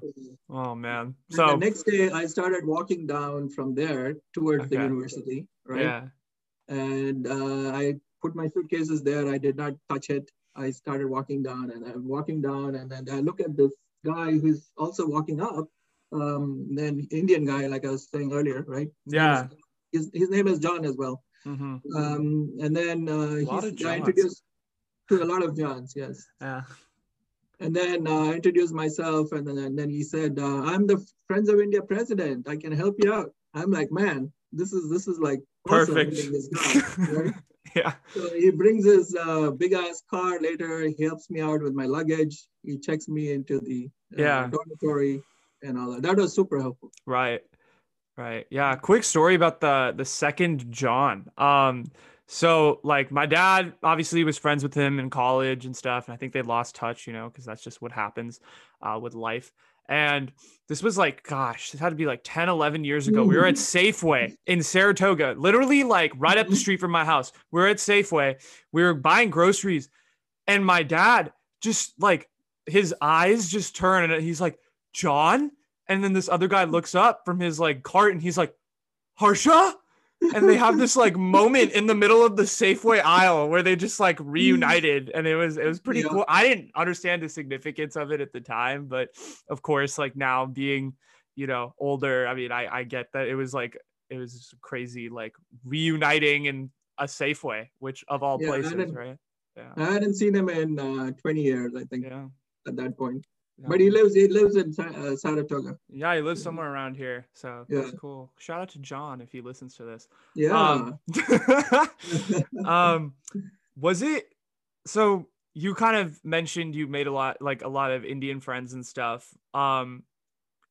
Oh man. And So the next day, I started walking down from there towards the university, right? yeah. And uh, I put my suitcases there. I did not touch it. I started walking down, and I'm walking down, and then I look at this guy who's also walking up. Um, then Indian guy, like I was saying earlier, right? Yeah. is- His, his name is John as well. hmm Um, and then uh, he's, of I Johns. introduced to a lot of Johns, yes. Yeah. And then uh, I introduced myself, and then, and then he said, uh, "I'm the Friends of India president. I can help you out." I'm like, "Man, this is this is like awesome Perfect. guy." right? yeah. So he brings his uh, big ass car later. He helps me out with my luggage. He checks me into the uh, Yeah. dormitory and all that. That was super helpful. Right. Right. Yeah. Quick story about the the second John. Um, so like my dad obviously was friends with him in college and stuff, and I think they lost touch, you know, because that's just what happens uh, with life. And this was like, gosh, this had to be like 10, 11 years ago. We were at Safeway in Saratoga, literally like right up the Mhm. street from my house. We are at Safeway. We were buying groceries, and my dad just like his eyes just turn and he's like, John? And then this other guy looks up from his like cart and he's like, Harsha? And they have this like moment in the middle of the Safeway aisle where they just like reunited and it was it was pretty Yeah. cool. I didn't understand the significance of it at the time, but of course, like now being, you know, older, I mean, I I get that it was like it was crazy like reuniting in a Safeway, which of all Yeah, places, right? Yeah. I hadn't seen him in uh, 20 years, I think, Yeah. at that point. Yeah. But he lives he lives in uh, Saratoga. Yeah, he lives somewhere around here. So that's Yeah. cool. Shout out to John if he listens to this. Yeah. Um, um was it so you kind of mentioned you made a lot like a lot of Indian friends and stuff. Um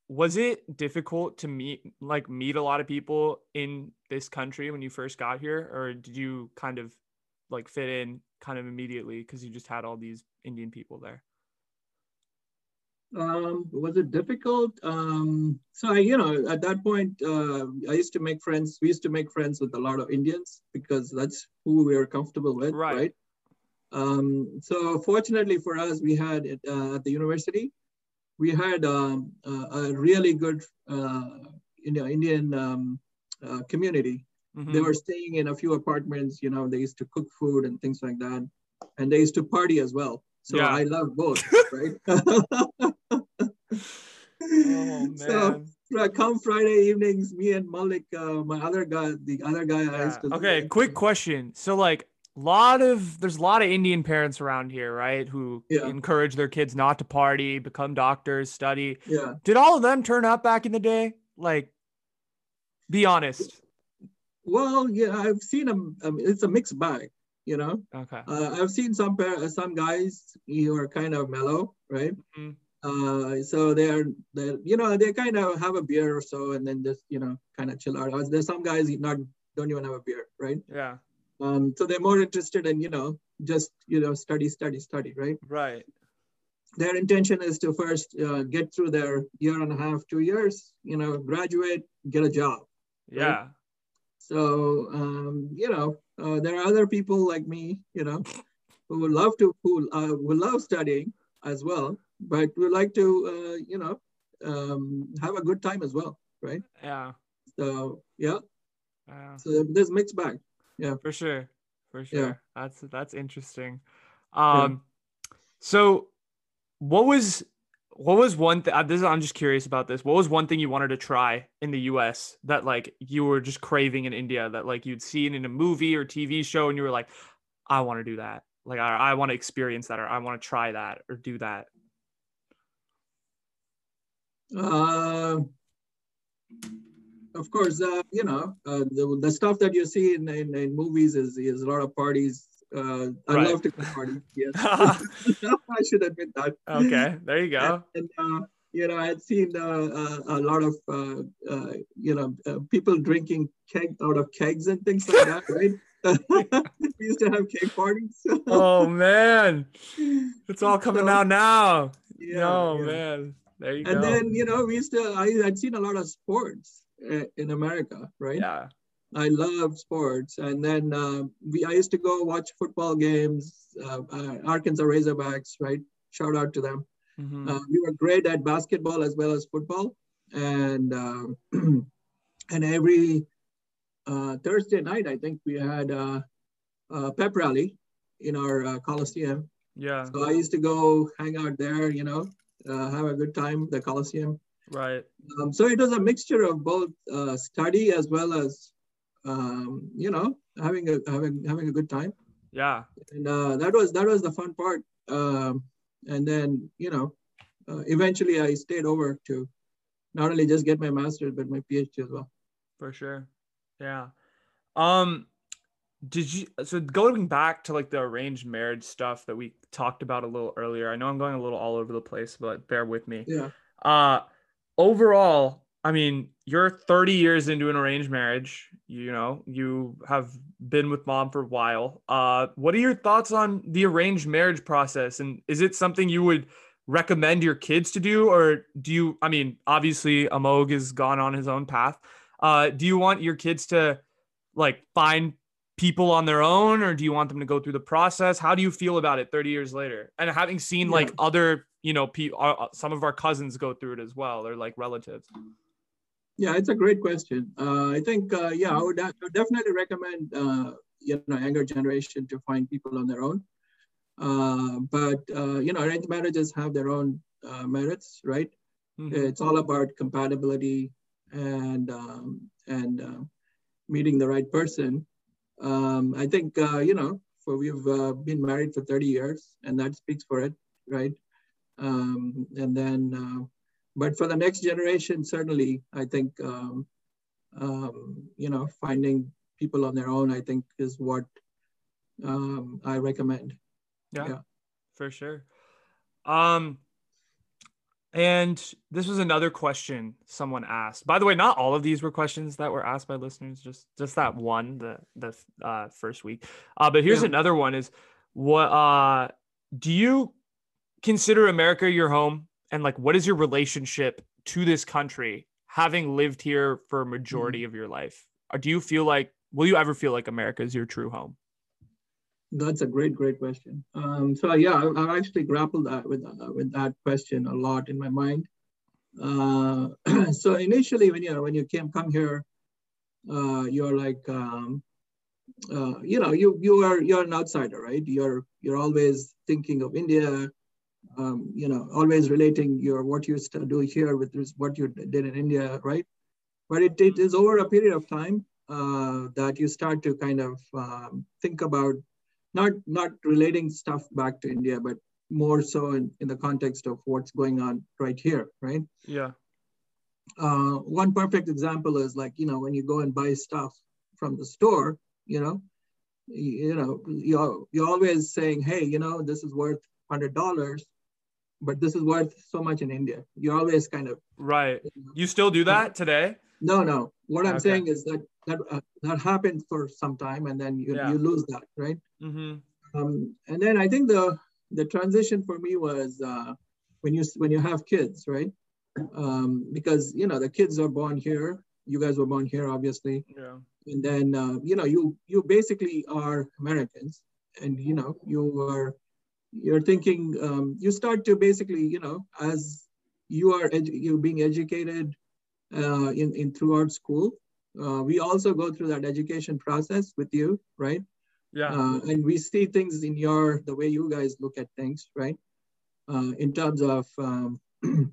was it difficult to meet like meet a lot of people in this country when you first got here or did you kind of like fit in kind of immediately because you just had all these Indian people there? Um, was it difficult? Um, so I, you know, at that point, uh, I used to make friends. We used to make friends with a lot of Indians because that's who we were comfortable with, Right. right? Um, so fortunately for us, we had it, uh, at the university, we had um, a, a really good, uh, you know, Indian um, uh, community. They Mhm. were staying in a few apartments. You know, they used to cook food and things like that, and they used to party as well. So Yeah. I love both, right? Oh So come Friday evenings, me and Malik, uh, my other guy, the other guy I Yeah. Okay, quick question. So like a lot of there's a lot of Indian parents around here, right? Who Yeah. encourage their kids not to party, become doctors, study. Yeah. Did all of them turn up back in the day? Like be honest. Well, yeah, I've seen them. Um, it's a mixed bag, you know. Okay. Uh, I've seen some some guys who are kind of mellow, right? Mhm. Uh, so they're they you know they kind of have a beer or so and then just you know kind of chill out. There's some guys not don't even have a beer, right? Yeah. Um, so they're more interested in you know just you know study, study, study, right? Right. Their intention is to first uh, get through their year and a half, two years, you know, graduate, get a job. Yeah. So, um, you know, uh, there are other people like me, you know, who would love to, who uh, would love studying as well, but would like to, uh, you know, um, have a good time as well, right? Yeah. So, yeah, Yeah. so there's mixed bag. Yeah. For sure. For sure. Yeah. That's that's interesting. Um so what was what was one thing this is, i'm just curious about this what was one thing you wanted to try in the us that like you were just craving in india that like you'd seen in a movie or tv show and you were like i want to do that like i, I want to experience that or i want to try that or do that Uh, of course, uh, you know, uh, the, the stuff that you see in, in, in movies is, is a lot of parties. Uh, I Right. love to go party. Yes. I should admit that. okay there you go And, uh, you know, I had seen uh, uh, a lot of, uh, uh, you know, uh, people drinking keg out of kegs and things like that, right? we used to have keg parties. oh man it's all coming So, out now Yeah, oh yeah. man there you And go then, you know, we used to, I had seen a lot of sports uh, in America, right? yeah I love sports. And then uh, we, I used to go watch football games, uh, uh, Arkansas Razorbacks, right? Shout out to them. Mm-hmm. Uh, we were great at basketball as well as football, and uh, and every uh, Thursday night, I think we had a, pep rally in our uh, Coliseum. Yeah. So I used to go hang out there, you know, uh, have a good time, the Coliseum. Right. Um, so it was a mixture of both uh, study as well as, um, you know, having a having having a good time. Yeah. And uh, that was that was the fun part. Um, and then you know, uh, eventually I stayed over to not only just get my master's but my PhD as well. For sure. Yeah. Um, did you so going back to like the arranged marriage stuff that we talked about a little earlier? I know I'm going a little all over the place, but bear with me. Yeah. Uh overall, I mean, you're 30 years into an arranged marriage. You know, you have been with mom for a while. Uh, what are your thoughts on the arranged marriage process? And is it something you would recommend your kids to do, or do you? I mean, obviously, Amog has gone on his own path. Uh, do you want your kids to like find people on their own, or do you want them to go through the process? How do you feel about it 30 years later? And having seen yeah. like other you know, pe- uh, some of our cousins go through it as well. They're like relatives. Yeah, it's a great question. Uh, I think, uh, yeah, I would, I would, definitely recommend, uh, you know, younger generation to find people on their own. Uh, but, uh, you know, arranged marriages have their own merits, right? Mm-hmm. It's all about compatibility and, um, and meeting the right person. Um, I think, you know, for we've been married for 30 years and that speaks for it, right? Um, and then, uh, but for the next generation, certainly, I think, um, um, you know, finding people on their own, I think is what um, I recommend. Yeah, yeah, for sure. Um, and this was another question someone asked. By the way, not all of these were questions that were asked by listeners. Just just that one, the the uh, first week. Uh, but here's yeah. another one: is what uh, do you consider America your home? And like, what is your relationship to this country, having lived here for a majority mm-hmm. of your life? Or do you feel like, will you ever feel like America is your true home? That's a great, great question. Um, so yeah, I, have actually grappled that with uh, with that question a lot in my mind. Uh, so initially, when you when you came come here, uh, you're like, um, uh, you know, you you are you're an outsider, right? You're you're always thinking of India, um, you know, always relating your what you do here with what you did in India, right? But it, it is over a period of time uh, that you start to kind of um, think about not not relating stuff back to India, but more so in, in the context of what's going on right here, right? Yeah. Uh, one perfect example is like, you know, when you go and buy stuff from the store, you know, you, you know, you're, you're always saying, hey, you know, this is worth $100 but this is worth so much in india. You always kind of right. you, know, you still do that today? No no. What i'm okay. saying is that that uh, that happened for some time and then you, yeah. you lose that right? Mm-hmm. um, and then i think the the transition for me was uh, when you when you have kids right? Um, because you know the kids are born here. You guys were born here obviously. Yeah. And then uh, you know you you basically are americans and you know you are you're thinking um, you start to basically you know as you are you're being educated uh, in, in throughout school uh, we also go through that education process with you right? Yeah. Uh, and we see things in your the way you guys look at things right? Uh, in terms of um,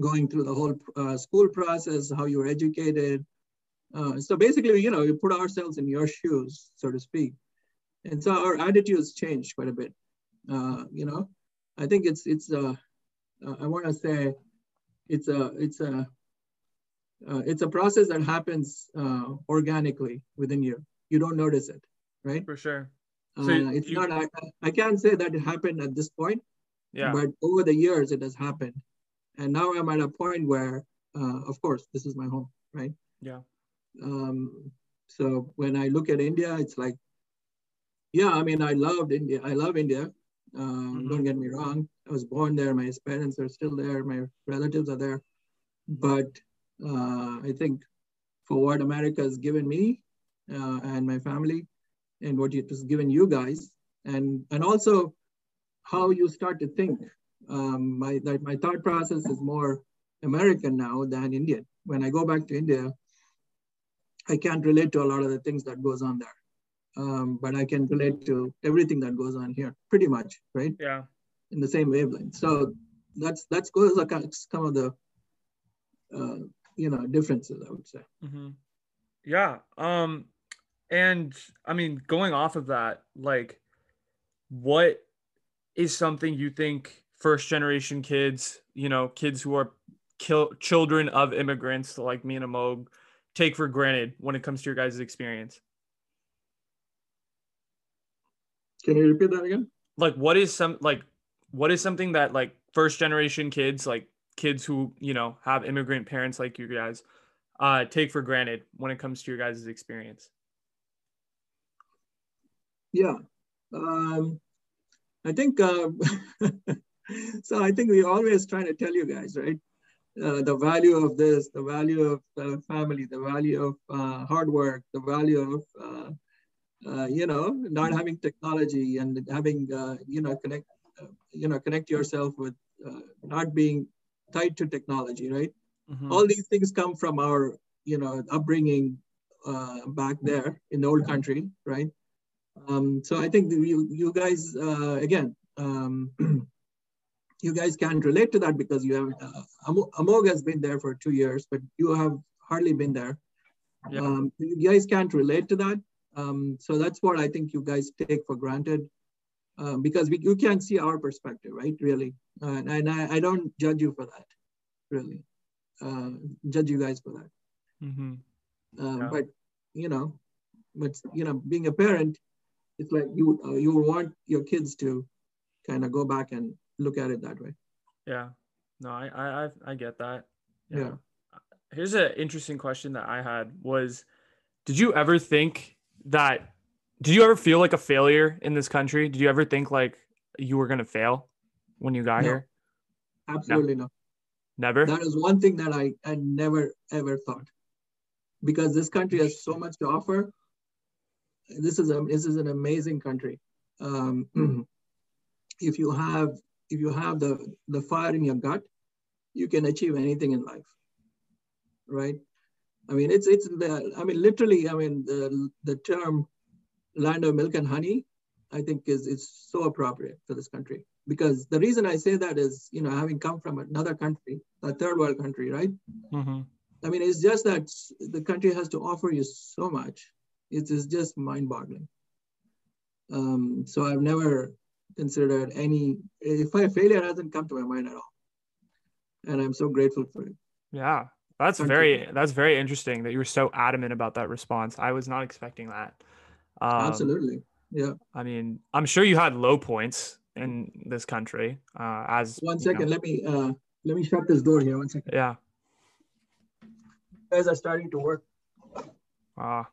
going through the whole uh, school process how you're educated. Uh, so basically you know you put ourselves in your shoes so to speak. And so our attitudes change quite a bit uh, you know, I think it's it's uh, uh I want to say it's a it's a uh, it's a process that happens uh, organically within you. You don't notice it, right? For sure. Uh, so uh, it's you, not. I, I can't say that it happened at this point. Yeah. But over the years, it has happened, and now I'm at a point where, uh, of course, this is my home, right? Yeah. Um, so when I look at India, it's like, yeah, I mean, I loved India. I love India, um, mm-hmm. Don't get me wrong. I was born there. My parents are still there. My relatives are there. But uh, I think for what America has given me uh, and my family, and what it has given you guys, and and also how you start to think Um, my that my thought process is more American now than Indian. When I go back to India, I can't relate to a lot of the things that goes on there, um, but I can relate to everything that goes on here, pretty much, right? Yeah. In the same wavelength. So that's that's those are some of the uh, you know differences, I would say. Mm-hmm. Yeah. Um, and I mean, going off of that, like, what is something you think first generation kids, you know, kids who are kill- children of immigrants like me and Amog take for granted when it comes to your guys' experience? Can you repeat that again? Like what is some like what is something that like first generation kids, like kids who, you know, have immigrant parents like you guys, uh take for granted when it comes to your guys' experience? Yeah. Um I think uh, so I think we always trying to tell you guys, right? Uh, the value of this, the value of uh, family, the value of uh, hard work, the value of uh, you know not having technology and having you know connect you know connect yourself with not being tied to technology, right? Mm-hmm. All these things come from our you know upbringing back there in the old country, right? Um, so I think you you guys again. Um, you guys can't relate to that because you have uh, Amog has been there for two years, but you have hardly been there. Yeah. Um, you guys can't relate to that. Um, so that's what I think you guys take for granted um, because we, you can't see our perspective, right? Really. Uh, and I, I, don't judge you for that, really. Uh, judge you guys for that. Mm-hmm. Uh, yeah. But, you know, but, you know, being a parent, it's like you, uh, you want your kids to kind of go back and look at it that way. Yeah. No, I I I get that. Yeah. yeah. Here's an interesting question that I had was did you ever think that did you ever feel like a failure in this country? Did you ever think like you were going to fail when you got no. here? Absolutely no. Never. That is one thing that I I never ever thought. Because this country has so much to offer. This is a this is an amazing country. Um, if you have if you have the, the fire in your gut, you can achieve anything in life, right? I mean, it's, it's the, I mean, literally, I mean, the, the term land of milk and honey, I think is, is so appropriate for this country. Because the reason I say that is, you know, having come from another country, a third world country, right? Mm-hmm. I mean, it's just that the country has to offer you so much. It is just mind boggling. Um, so I've never considered any if a failure hasn't come to my mind at all and i'm so grateful for it yeah that's very that's very interesting that you were so adamant about that response. I was not expecting that. Um, absolutely. Yeah. I mean i'm sure you had low points in this country uh as one second know. let me uh let me shut this door here. One second. Yeah. You guys are starting to work. Ah. Uh,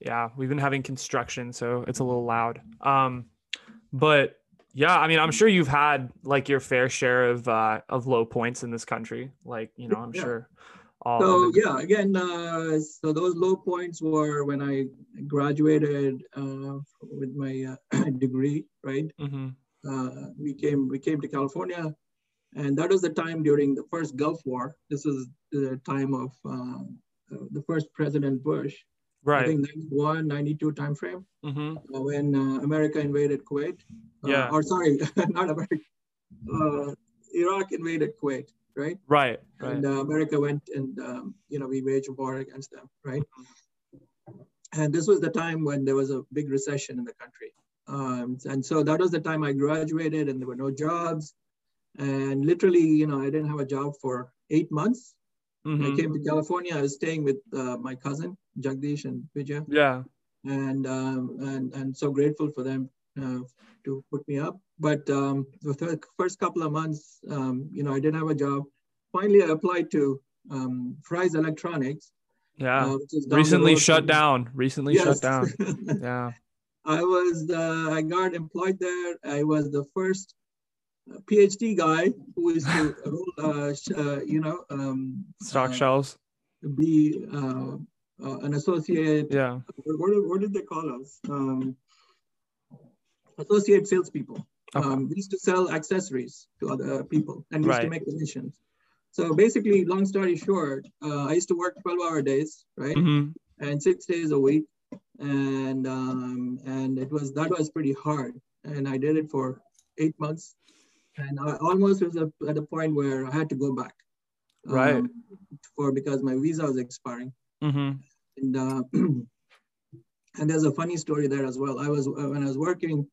yeah we've been having construction so it's a little loud. Um but yeah, I mean, I'm sure you've had like your fair share of uh, of low points in this country. Like, you know, I'm yeah. sure. All so yeah, again, uh, so those low points were when I graduated uh, with my uh, degree, right? Mm-hmm. Uh, we came we came to California, and that was the time during the first Gulf War. This was the time of uh, the first President Bush, right. I think 91, 92 timeframe mm-hmm. uh, when uh, America invaded Kuwait. Uh, yeah. Or sorry, not America. Uh, Iraq invaded Kuwait, right? Right. And uh, America went and, um, you know, we waged war against them, right? And this was the time when there was a big recession in the country. Um, and so that was the time I graduated and there were no jobs. And literally, you know, I didn't have a job for eight months. Mm-hmm. I came to California. I was staying with uh, my cousin Jagdish and Vijay. Yeah. And um, and and so grateful for them uh, to put me up. But um, the first couple of months, um, you know, I didn't have a job. Finally, I applied to um, Fry's Electronics. Yeah. Uh, Recently shut down. Recently yes. shut down. yeah. I was uh, I got employed there. I was the first PhD guy who is to uh, uh, you know um, stock uh, shelves be uh, uh, an associate. Yeah. What, what did they call us? Um, associate salespeople. Okay. Um, we used to sell accessories to other people and used to make commissions. So basically, long story short, uh, I used to work 12 hour days, right? hmm And six days a week. And um, and it was that was pretty hard. And I did it for eight months. And I almost was at a point where I had to go back. Right. um, for because my visa was expiring. hmm And uh, and there's a funny story there as well. I was uh, when I was working,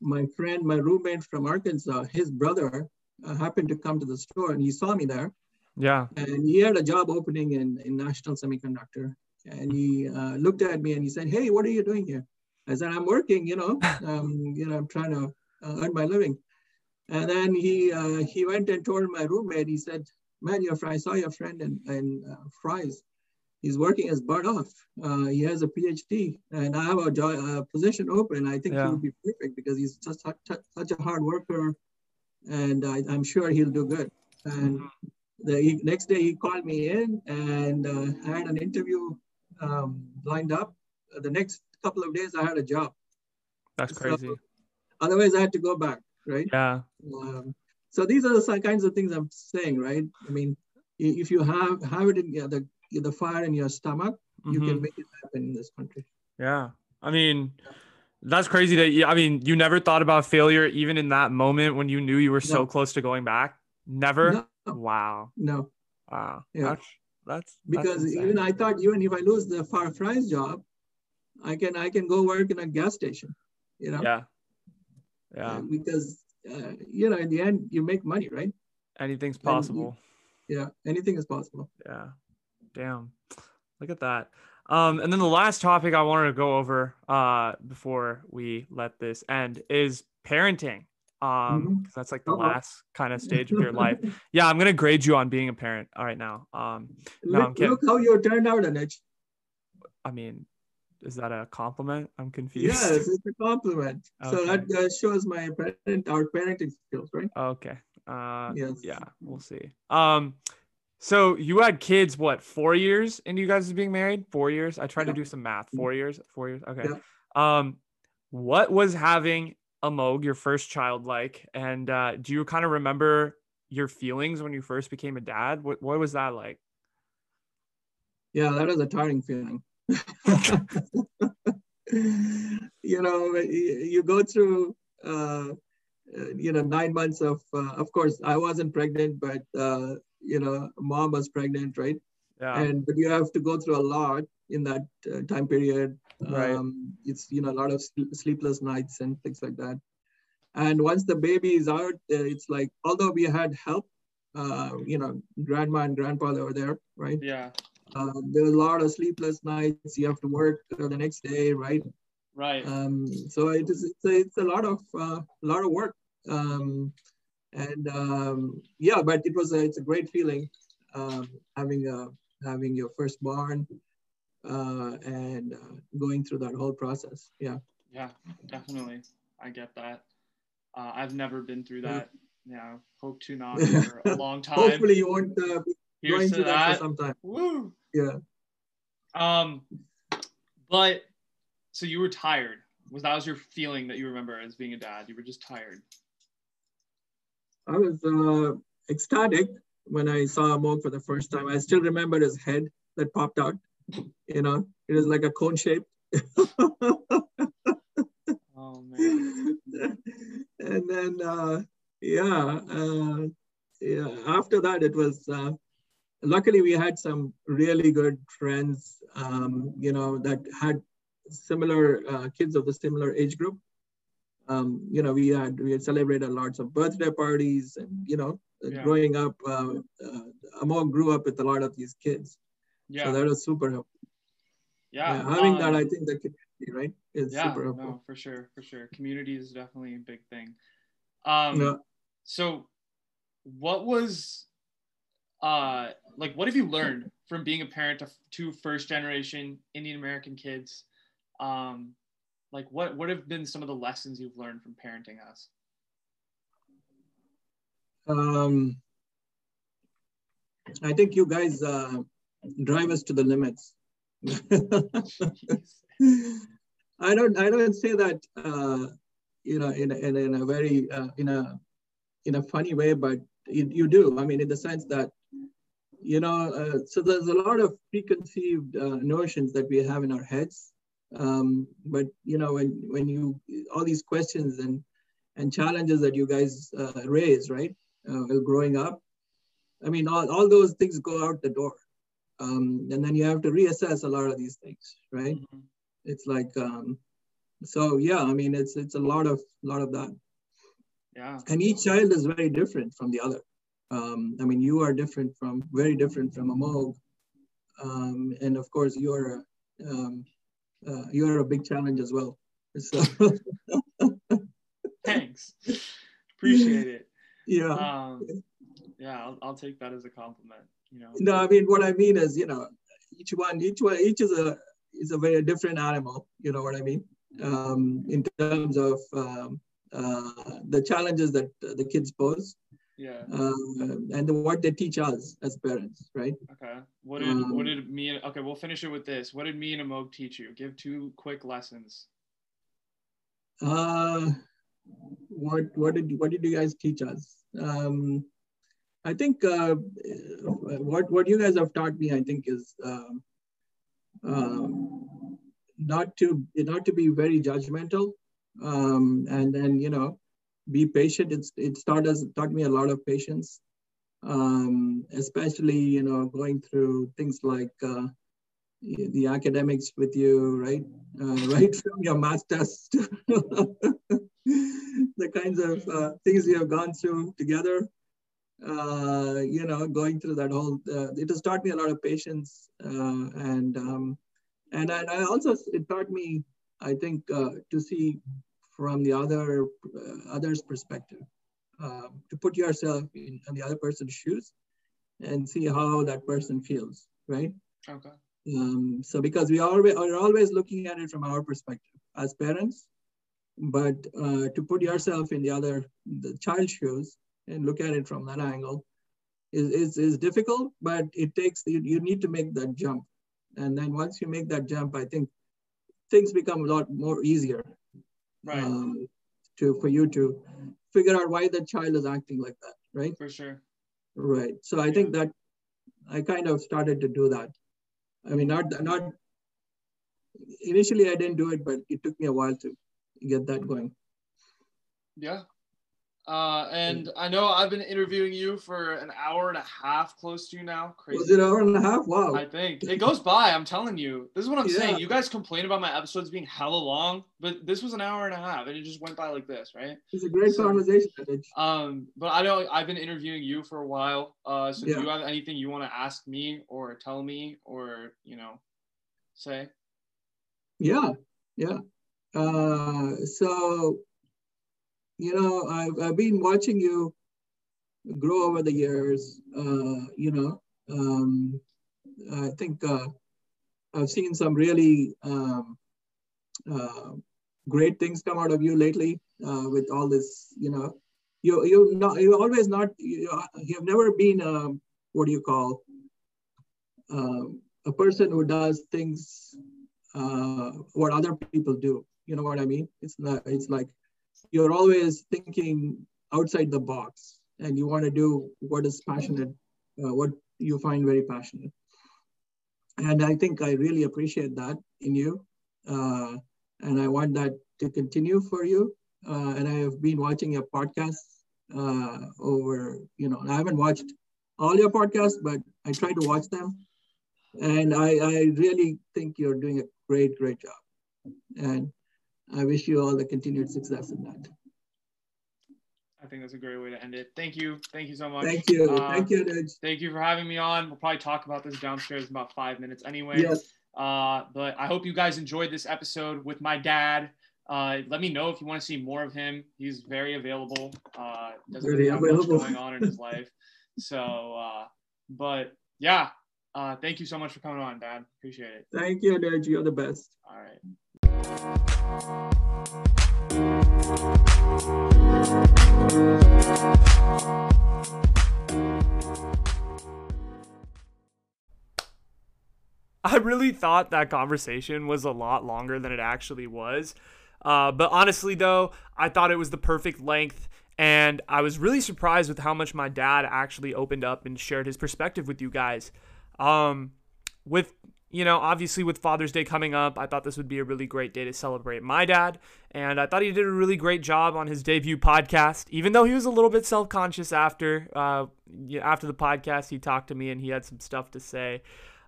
my friend, my roommate from Arkansas, his brother uh, happened to come to the store and he saw me there, Yeah. and he had a job opening in in National Semiconductor, and he uh, looked at me and he said, "Hey, what are you doing here?" I said, "I'm working. You know, um, you know, I'm trying to uh, earn my living." And then he uh, he went and told my roommate. He said, "Man, your friend, I saw your friend in, in uh, Fry's. He's working his butt off. Uh, he has a PhD, and I have a jo- position open. I think Yeah. he would be perfect because he's just such, a hard worker, and I, I'm sure he'll do good." And the he- next day he called me in and uh, I had an interview um, lined up. The next couple of days I had a job. That's So- crazy. Otherwise I had to go back, right? Yeah. Um, so these are the kinds of things I'm saying, right? I mean, if you have have it in yeah, the the fire in your stomach, you Mhm. can make it happen in this country. Yeah. I mean, that's crazy that you, I mean, you never thought about failure even in that moment when you knew you were so close to going back. Never. No, Wow. no, Wow. Yeah. That's, that's because that's even. I thought even if I lose the far Fry's job, I can I can go work in a gas station, you know. yeah. Yeah. because uh, you know in the end you make money right Anything's and possible. yeah anything is possible Yeah. Damn. Look at that. Um, and then the last topic I wanted to go over uh before we let this end is parenting. Um, Mhm. 'cause that's like the Uh-oh. last kind of stage of your life. Yeah, I'm gonna grade you on being a parent all right now. Um, No, I'm look, kidding. look how you turned out Anuj. I mean, is that a compliment? I'm confused. yes it's a compliment so that uh, shows my parent our parenting skills right Okay. Uh, yes yeah, we'll see. Um, so you had kids what four years into you guys being married? Four years. I tried to do some math. Four years. Four years. Okay. Yeah. Um, what was having Amog, your first child, like? And uh, do you kind of remember your feelings when you first became a dad? What What was that like? yeah that was a tiring feeling you know you, go through uh, uh, you know nine months of uh, of course i wasn't pregnant but uh, you know mom was pregnant right Yeah. and but you have to go through a lot in that uh, time period Right. um, it's you know a lot of sl- sleepless nights and things like that and once the baby is out uh, it's like although we had help uh, you know grandma and grandpa were there right yeah. Uh, there a lot of sleepless nights you have to work uh, the next day right Right. um, so it is it's a, it's a lot of uh, lot of work um, and um, yeah but it was a, it's a great feeling um, having a having your firstborn uh, and uh, going through that whole process yeah Yeah, definitely. I get that. Uh, I've never been through that. Yeah, hope to not for a long time. hopefully you won't uh, be Here's going to that. that. for some time Woo. yeah Um, but so you were tired. Was that was your feeling that you remember as being a dad? You were just tired. I was uh, ecstatic when I saw Amog for the first time. I still remember his head that popped out. You know, it was like a cone shape. Oh man. and then, uh, yeah, uh, yeah, after that, it was, uh, luckily we had some really good friends, um, you know, that had similar uh, kids of the similar age group. Um, you know, we had we had celebrated lots of birthday parties, and you know, Yeah. growing up, uh, uh, Amog grew up with a lot of these kids, Yeah. so that was super helpful. yeah. Yeah, having that, I think the community, right, is yeah, super helpful. no, for sure, for sure. Community is definitely a big thing. Um, Yeah. so what was, uh, like, what have you learned from being a parent to two first generation Indian American kids? Um, like, what what have been some of the lessons you've learned from parenting us? Um, I think you guys uh, drive us to the limits. I don't. I don't say that. Uh, you know, in in in a very uh, in a in a funny way, but you, you do. I mean, in the sense that you know, uh, so there's a lot of preconceived uh, notions that we have in our heads. Um, but you know, when when you all these questions and and challenges that you guys uh, raise, right, uh, while growing up, I mean, all, all those things go out the door. Um, and then you have to reassess a lot of these things, right? Mm-hmm. It's like, um, so yeah, I mean, it's it's a lot of lot of that. Yeah. And each child is very different from the other. Um, I mean, you are different from very different from Amog, um, and of course, you're um, uh, you're a big challenge as well. So. Thanks. Appreciate it. Yeah. Um, yeah, I'll, I'll take that as a compliment. You know. No, I mean what I mean is, you know, each one, each one, each is a is a very different animal. You know what I mean? Um, in terms of um, uh, the challenges that the kids pose. Yeah. Um, and the, what they teach us as parents, right? Okay. What did um, what did me and okay, we'll finish it with this. What did me and Amog teach you? Give two quick lessons. Uh what what did what did you guys teach us? Um I think uh, what what you guys have taught me, I think, is uh, uh, not to not to be very judgmental, um, and then you know, be patient. It's it's taught us taught me a lot of patience, um, especially you know going through things like uh, the academics with you, right? Uh, right from your math master's, the kinds of uh, things we have gone through together uh, you know, going through that whole, uh, it has taught me a lot of patience. Uh, and, um, and, and I also, it taught me, I think, uh, to see from the other, uh, other's perspective, um, to put yourself in, in the other person's shoes and see how that person feels, right? Okay. Um, so because we always are always looking at it from our perspective as parents, but uh, to put yourself in the other the child's shoes and look at it from that angle is, is, is difficult, but it takes, you, you need to make that jump. And then once you make that jump, I think things become a lot more easier right. Um, to, for you to figure out why the child is acting like that, right? For sure. Right. So I yeah. think that I kind of started to do that. I mean, not, not, initially I didn't do it, but it took me a while to get that going. Yeah, uh, and I know I've been interviewing you for an hour and a half, close to now. Crazy. Was it an hour and a half? Wow. I think it goes by. I'm telling you. This is what I'm yeah. saying. You guys complain about my episodes being hella long, but this was an hour and a half, and it just went by like this, right? It's a great so, conversation. Um, but I know I've been interviewing you for a while. Uh, so yeah. do you have anything you want to ask me or tell me or you know, say? Yeah, yeah. Uh, so you know, I've, I've been watching you grow over the years. Uh, you know, um, I think uh, I've seen some really um, uh, great things come out of you lately uh, with all this. You know, you you not you always not you, you have never been um, what do you call um, a person who does things uh, what other people do. You know what I mean? It's not. It's like you're always thinking outside the box and you want to do what is passionate, uh, what you find very passionate. And I think I really appreciate that in you. Uh, and I want that to continue for you. Uh, and I have been watching your podcasts uh, over, you know, I haven't watched all your podcasts, but I try to watch them. And I, I really think you're doing a great, great job. And I wish you all the continued success in that. I think that's a great way to end it. Thank you. Thank you so much. Thank you. Uh, thank you, Anuj. Thank you for having me on. We'll probably talk about this downstairs in about five minutes anyway. Yes. Uh, but I hope you guys enjoyed this episode with my dad. Uh, let me know if you want to see more of him. He's very available. Uh, doesn't really have available. much going on in his life. So, uh, but yeah, uh, thank you so much for coming on, Dad. Appreciate it. Thank you, Anuj. You're the best. All right. I really thought that conversation was a lot longer than it actually was. Uh, but honestly, though, I thought it was the perfect length. And I was really surprised with how much my dad actually opened up and shared his perspective with you guys. Um, with you know, obviously with Father's Day coming up, I thought this would be a really great day to celebrate my dad, and I thought he did a really great job on his debut podcast. Even though he was a little bit self-conscious after, uh, after the podcast, he talked to me and he had some stuff to say,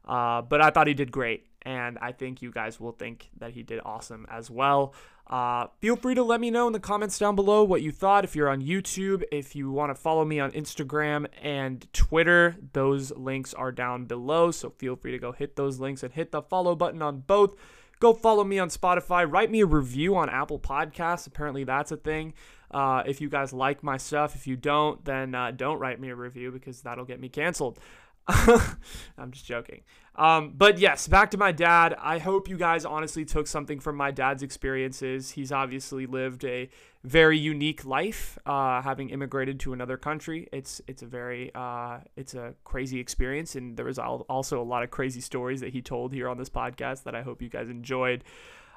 uh, but I thought he did great, and I think you guys will think that he did awesome as well. Uh, feel free to let me know in the comments down below what you thought. If you're on YouTube, if you want to follow me on Instagram and Twitter, those links are down below. So feel free to go hit those links and hit the follow button on both. Go follow me on Spotify. Write me a review on Apple Podcasts. Apparently, that's a thing. Uh, if you guys like my stuff, if you don't, then uh, don't write me a review because that'll get me canceled. I'm just joking. Um, but yes, back to my dad. I hope you guys honestly took something from my dad's experiences. He's obviously lived a very unique life, uh, having immigrated to another country. It's it's a very uh, it's a crazy experience, and there was also a lot of crazy stories that he told here on this podcast that I hope you guys enjoyed.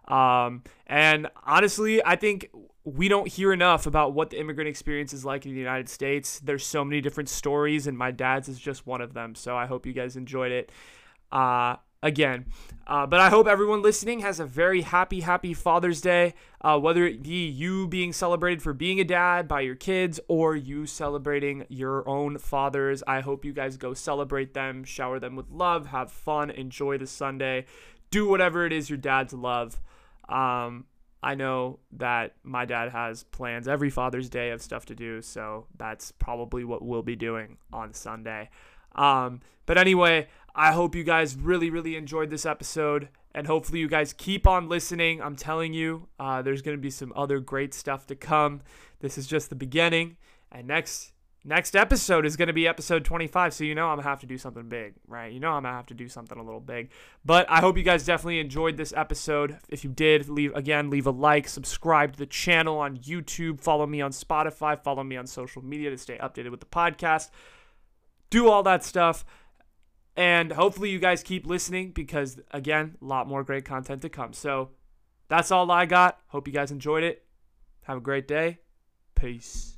Um, and honestly, I think we don't hear enough about what the immigrant experience is like in the United States. There's so many different stories, and my dad's is just one of them. So I hope you guys enjoyed it. Uh, again. Uh, but I hope everyone listening has a very happy, happy Father's Day. Uh, whether it be you being celebrated for being a dad by your kids or you celebrating your own fathers, I hope you guys go celebrate them, shower them with love, have fun, enjoy the Sunday, do whatever it is your dads love. Um, I know that my dad has plans every Father's Day of stuff to do, so that's probably what we'll be doing on Sunday. Um, but anyway, I hope you guys really, really enjoyed this episode, and hopefully you guys keep on listening. I'm telling you, uh, there's gonna be some other great stuff to come. This is just the beginning, and next Next episode is going to be episode 25, so you know I'm going to have to do something big, right? You know I'm going to have to do something a little big. But I hope you guys definitely enjoyed this episode. If you did, leave again, leave a like, subscribe to the channel on YouTube, follow me on Spotify, follow me on social media to stay updated with the podcast. Do all that stuff. And hopefully you guys keep listening because again, a lot more great content to come. So that's all I got. Hope you guys enjoyed it. Have a great day. Peace.